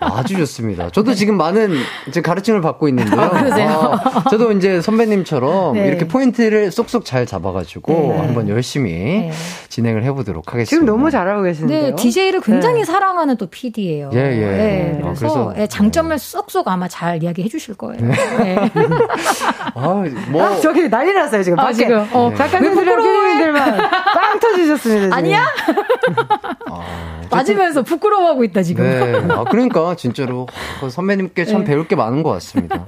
Speaker 1: 아주 좋습니다. 저도 지금 많은 이제 가르침을 받고 있는 데요.
Speaker 6: 아, 그러세요?
Speaker 1: 아, 저도 이제 선배님처럼
Speaker 6: 네.
Speaker 1: 이렇게 포인트를 쏙쏙 잘 잡아가지고
Speaker 6: 네.
Speaker 1: 한번 열심히
Speaker 6: 네.
Speaker 1: 진행을 해보도록 하겠습니다.
Speaker 7: 지금 너무 잘하고 계시는데요.
Speaker 6: 네, DJ를 굉장히
Speaker 7: 네.
Speaker 6: 사랑하는 또 PD예요.
Speaker 1: 예, 예. 아,
Speaker 6: 그래서,
Speaker 1: 그래서-
Speaker 6: 예, 장점을 쏙쏙 아마 잘 이야기해 주실 거예요. 네.
Speaker 1: 아, 뭐.
Speaker 7: 아, 저기 난리 났어요, 지금.
Speaker 6: 아,
Speaker 7: 밖에.
Speaker 6: 지금, 어,
Speaker 1: 네.
Speaker 7: 작가님들이랑
Speaker 6: 왜 부끄러워해?
Speaker 7: 피디님들만 빵 터지셨어요. 맞으셨습니다. 지금.
Speaker 6: 아니야? 맞으면서 부끄러워하고 있다 지금.
Speaker 1: 네. 아, 그러니까, 진짜로. 그 선배님께 참
Speaker 6: 네.
Speaker 1: 배울 게 많은 것 같습니다.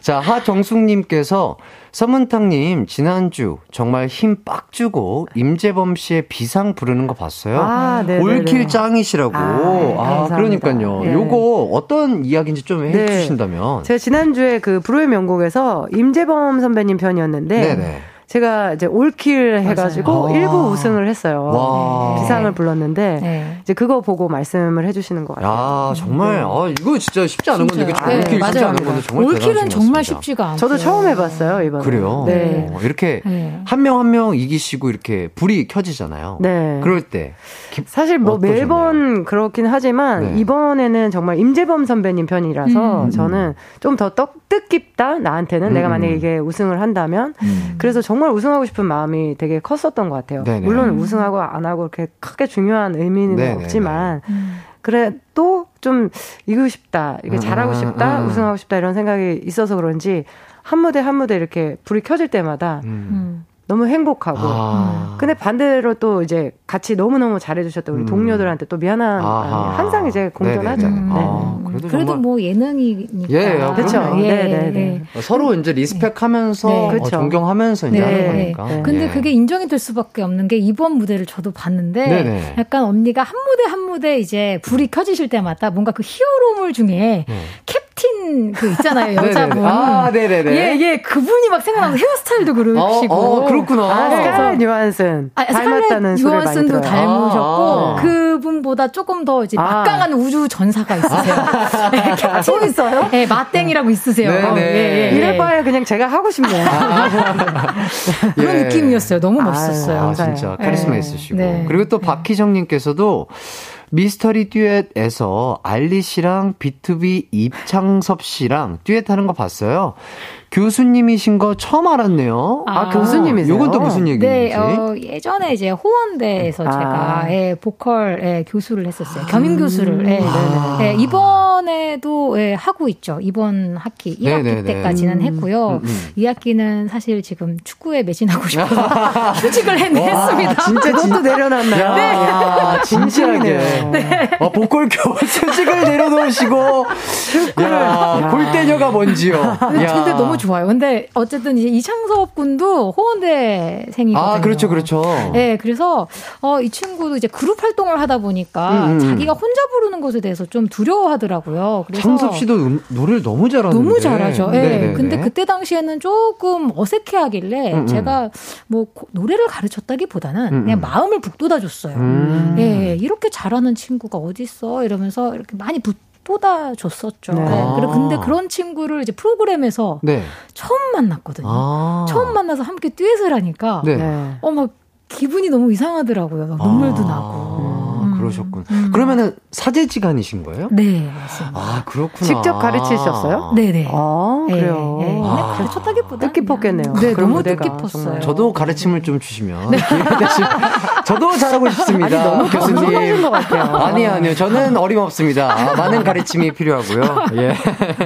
Speaker 1: 자, 하정숙님께서, 서문탁님, 지난주 정말 힘 빡 주고, 임재범 씨의 비상 부르는 거 봤어요?
Speaker 7: 아.
Speaker 1: 올킬 짱이시라고.
Speaker 7: 아,
Speaker 1: 아,
Speaker 7: 네, 감사합니다.
Speaker 1: 그러니까요.
Speaker 7: 네.
Speaker 1: 요거 어떤 이야기인지 좀
Speaker 7: 네.
Speaker 1: 해주신다면.
Speaker 7: 제가 지난주에 그 불후의 명곡에서 임재범 선배님 편이었는데
Speaker 1: 네네.
Speaker 7: 제가 이제 올킬 해가지고
Speaker 1: 맞아요.
Speaker 7: 일부
Speaker 1: 아.
Speaker 7: 우승을 했어요.
Speaker 1: 와.
Speaker 7: 비상을 불렀는데
Speaker 6: 네.
Speaker 7: 이제 그거 보고 말씀을 해주시는 것 같아요.
Speaker 1: 야, 정말, 아, 이거 진짜 쉽지 않은 건데, 그쵸?
Speaker 6: 네,
Speaker 1: 올킬 쉽지
Speaker 6: 맞아요.
Speaker 1: 않은 건데, 정말
Speaker 6: 올킬은 정말
Speaker 1: 같습니다.
Speaker 6: 쉽지가 않아요.
Speaker 7: 저도 처음 해봤어요 이번에.
Speaker 1: 그래요?
Speaker 7: 네.
Speaker 1: 어, 이렇게
Speaker 6: 네.
Speaker 1: 한명 한 명 이기시고 이렇게 불이 켜지잖아요.
Speaker 7: 네.
Speaker 1: 그럴 때. 기-
Speaker 7: 사실 뭐
Speaker 1: 어떠셨나요?
Speaker 7: 매번 그렇긴 하지만
Speaker 1: 네.
Speaker 7: 이번에는 정말 임재범 선배님 편이라서
Speaker 6: 음.
Speaker 7: 저는 좀 더 뜻깊다 나한테는
Speaker 1: 음.
Speaker 7: 내가 만약에 이게 우승을 한다면 그래서 정말 우승하고 싶은 마음이 되게 컸었던 것 같아요.
Speaker 1: 네네.
Speaker 7: 물론 우승하고 안 하고 이렇게 크게 중요한 의미는
Speaker 1: 네네네.
Speaker 7: 없지만
Speaker 6: 음.
Speaker 7: 그래도 좀 이기고 싶다, 이게 잘하고
Speaker 1: 음,
Speaker 7: 싶다,
Speaker 1: 음.
Speaker 7: 우승하고 싶다 이런 생각이 있어서 그런지 한 무대 한 무대 이렇게 불이 켜질 때마다
Speaker 1: 음.
Speaker 6: 음.
Speaker 7: 너무 행복하고
Speaker 1: 아.
Speaker 7: 근데 반대로 또 이제 같이 너무너무 잘해주셨던 우리
Speaker 1: 음.
Speaker 7: 동료들한테 또 미안한
Speaker 1: 아하.
Speaker 7: 마음이 항상 이제 공존하죠.
Speaker 1: 네. 아, 그래도,
Speaker 6: 그래도
Speaker 1: 정말
Speaker 6: 뭐 예능이니까.
Speaker 1: 예, 아,
Speaker 7: 그쵸.
Speaker 1: 그럼요.
Speaker 6: 예,
Speaker 7: 네, 네, 네.
Speaker 6: 예.
Speaker 1: 서로 이제 리스펙하면서
Speaker 6: 네.
Speaker 1: 어,
Speaker 7: 그쵸.
Speaker 1: 존경하면서 이제
Speaker 6: 네.
Speaker 1: 하는 거니까.
Speaker 7: 네.
Speaker 6: 근데
Speaker 1: 예.
Speaker 6: 그게 인정이 될 수밖에 없는 게 이번 무대를 저도 봤는데
Speaker 1: 네네.
Speaker 6: 약간 언니가 한 무대 한 무대 이제 불이 켜지실 때마다 뭔가 그 히어로물 중에
Speaker 1: 네.
Speaker 6: 캡 틴 그 있잖아요
Speaker 1: 네네네.
Speaker 6: 여자분
Speaker 1: 아, 네네네.
Speaker 6: 예, 예, 그분이 막 생각나서 헤어스타일도
Speaker 1: 어,
Speaker 6: 그러시고
Speaker 1: 어, 그렇구나.
Speaker 7: 아, 스칼렛 요한슨
Speaker 6: 아,
Speaker 7: 닮았다는 소리를 들어요.
Speaker 6: 닮으셨고
Speaker 1: 아, 아.
Speaker 6: 그분보다 조금 더 이제
Speaker 7: 아.
Speaker 6: 막강한 우주 전사가 있으세요. 네, 캡틴
Speaker 7: 또 있어요?
Speaker 6: 네, 마땡이라고 있으세요.
Speaker 1: 네네.
Speaker 6: 예, 예, 예.
Speaker 7: 이럴 바에 그냥 제가 하고 싶네요.
Speaker 6: 그런
Speaker 1: 예.
Speaker 6: 느낌이었어요. 너무 멋있었어요.
Speaker 1: 아. 진짜 카리스마
Speaker 6: 네.
Speaker 1: 있으시고.
Speaker 6: 네.
Speaker 1: 그리고 또 박희정님께서도 미스터리 듀엣에서 알리 씨랑 B2B 입창섭 씨랑 듀엣하는 거 봤어요. 교수님이신 거 처음 알았네요.
Speaker 7: 아, 교수님이세요?
Speaker 1: 요건 또 무슨 얘기인지.
Speaker 6: 네, 어, 예전에 이제 호원대에서
Speaker 7: 아.
Speaker 6: 제가 예, 보컬 예, 교수를 했었어요. 겸임 교수를. 예.
Speaker 1: 아.
Speaker 6: 예, 이번에도 예, 하고 있죠. 이번 학기 1학기
Speaker 1: 네네네.
Speaker 6: 때까지는 했고요.
Speaker 1: 음, 음.
Speaker 6: 2학기는 사실 지금 축구에 매진하고 싶어서 휴직을 했, 했습니다.
Speaker 7: 진짜 그것도 내려놨나요?
Speaker 1: 야, 진지하게.
Speaker 7: 진심이네요.
Speaker 1: 어, 보컬 교수직을 내려놓으시고, 야, 골대녀가 뭔지요.
Speaker 6: 근데,
Speaker 1: 야.
Speaker 6: 근데 너무 좋아요. 근데 어쨌든 이제 이창섭 군도 호원대생이거든요.
Speaker 1: 아, 그렇죠, 그렇죠.
Speaker 6: 네, 그래서 어, 이 친구도 이제 그룹 활동을 하다 보니까
Speaker 1: 음, 음.
Speaker 6: 자기가 혼자 부르는 것에 대해서 좀 두려워하더라고요. 그래서
Speaker 1: 창섭 씨도 음, 노래를 너무 잘하는데.
Speaker 6: 너무 잘하죠. 예.
Speaker 1: 네네네.
Speaker 6: 근데 그때 당시에는 조금 어색해하길래
Speaker 1: 음, 음.
Speaker 6: 제가 뭐 고- 노래를 가르쳤다기보다는
Speaker 1: 음,
Speaker 6: 그냥
Speaker 1: 음.
Speaker 6: 마음을 북돋아줬어요.
Speaker 1: 음.
Speaker 6: 예, 이렇게 잘하는 친구가 어딨어? 이러면서 이렇게 많이 북 돋아줬었죠.
Speaker 7: 네.
Speaker 6: 네. 그리고 근데
Speaker 1: 아.
Speaker 6: 그런 친구를 이제 프로그램에서
Speaker 1: 네.
Speaker 6: 처음 만났거든요.
Speaker 1: 아.
Speaker 6: 처음 만나서 함께 듀엣을 하니까
Speaker 1: 네.
Speaker 7: 네.
Speaker 6: 어막 기분이 너무 이상하더라고요. 막 눈물도
Speaker 1: 아,
Speaker 6: 나고.
Speaker 1: 그러셨군.
Speaker 6: 음.
Speaker 1: 그러면은 사제지간이신 거예요?
Speaker 6: 네, 맞습니다.
Speaker 1: 아, 그렇구나.
Speaker 7: 직접 가르치셨어요?
Speaker 6: 네네.
Speaker 7: 아,
Speaker 6: 네,
Speaker 7: 그래요.
Speaker 6: 네. 그냥
Speaker 1: 아.
Speaker 6: 가르쳤다기보다
Speaker 7: 뜻깊었겠네요.
Speaker 6: 네, 너무 뜻깊었어요.
Speaker 1: 저도 가르침을 좀 주시면 되시면 저도 잘하고 싶습니다.
Speaker 7: 아니, 너무
Speaker 1: 교수님.
Speaker 7: 것 같아요.
Speaker 1: 아니 아니요. 저는 어림없습니다. 아, 많은 가르침이 필요하고요. 예.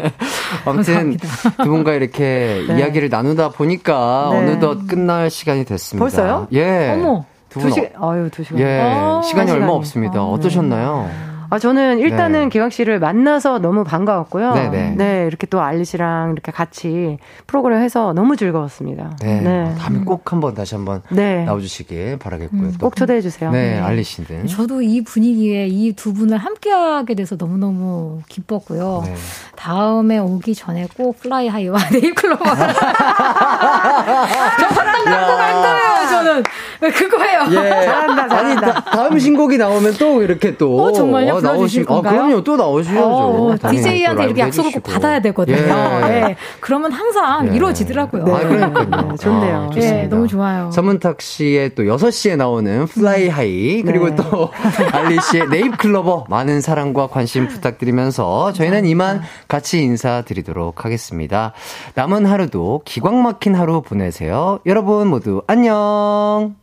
Speaker 1: 아무튼 두 분과 이렇게
Speaker 7: 네.
Speaker 1: 이야기를 나누다 보니까
Speaker 7: 네.
Speaker 1: 어느덧 끝날 시간이 됐습니다.
Speaker 7: 벌써요?
Speaker 1: 예.
Speaker 6: 어머.
Speaker 7: 두두
Speaker 1: 분.
Speaker 7: 시간, 아유, 두 시간.
Speaker 1: 예.
Speaker 6: 아,
Speaker 1: 시간이
Speaker 7: 한
Speaker 1: 얼마
Speaker 7: 시간이.
Speaker 1: 없습니다.
Speaker 7: 아,
Speaker 1: 어떠셨나요?
Speaker 7: 아, 저는 일단은
Speaker 1: 네.
Speaker 7: 기광 씨를 만나서 너무 반가웠고요.
Speaker 1: 네네.
Speaker 7: 네, 이렇게 또 알리 씨랑 이렇게 같이 프로그램 해서 너무 즐거웠습니다.
Speaker 1: 네.
Speaker 7: 네.
Speaker 1: 다음에 꼭 한번 다시 한번
Speaker 7: 네.
Speaker 1: 나와주시길 바라겠고요. 또.
Speaker 7: 꼭 초대해 주세요.
Speaker 1: 네, 알리 씨는.
Speaker 6: 저도 이 분위기에 이 두 분을 함께하게 돼서 너무너무 기뻤고요.
Speaker 1: 네.
Speaker 6: 다음에 오기 전에 꼭 Fly High와 네잎클로버. 저 화딱당당 할 거예요, 저는. 네, 그거예요.
Speaker 1: 예.
Speaker 7: 잘한다,
Speaker 1: 아니,
Speaker 7: 잘한다.
Speaker 1: 다, 다음 신곡이 나오면 또 이렇게 또.
Speaker 6: 어, 정말요? 불러주실
Speaker 1: 나오시- 아,
Speaker 6: 건가요?
Speaker 1: 그럼요. 또 나오셔야죠.
Speaker 6: 어, DJ한테 이렇게
Speaker 1: 라이브
Speaker 6: 약속을 꼭. 받아야 되거든요.
Speaker 1: 예.
Speaker 6: 예. 그러면 항상
Speaker 1: 예.
Speaker 6: 이루어지더라고요.
Speaker 1: 아, 그러니까요.
Speaker 7: 네, 좋네요.
Speaker 1: 아,
Speaker 6: 예. 너무 좋아요.
Speaker 1: 서문탁 씨의 또 6시에 나오는 Fly High, 그리고
Speaker 7: 네.
Speaker 1: 또 알리 씨의 네잎 클로버 많은 사랑과 관심 부탁드리면서 저희는 이만 같이 인사드리도록 하겠습니다. 남은 하루도 기광 막힌 하루 보내세요. 여러분 모두 안녕!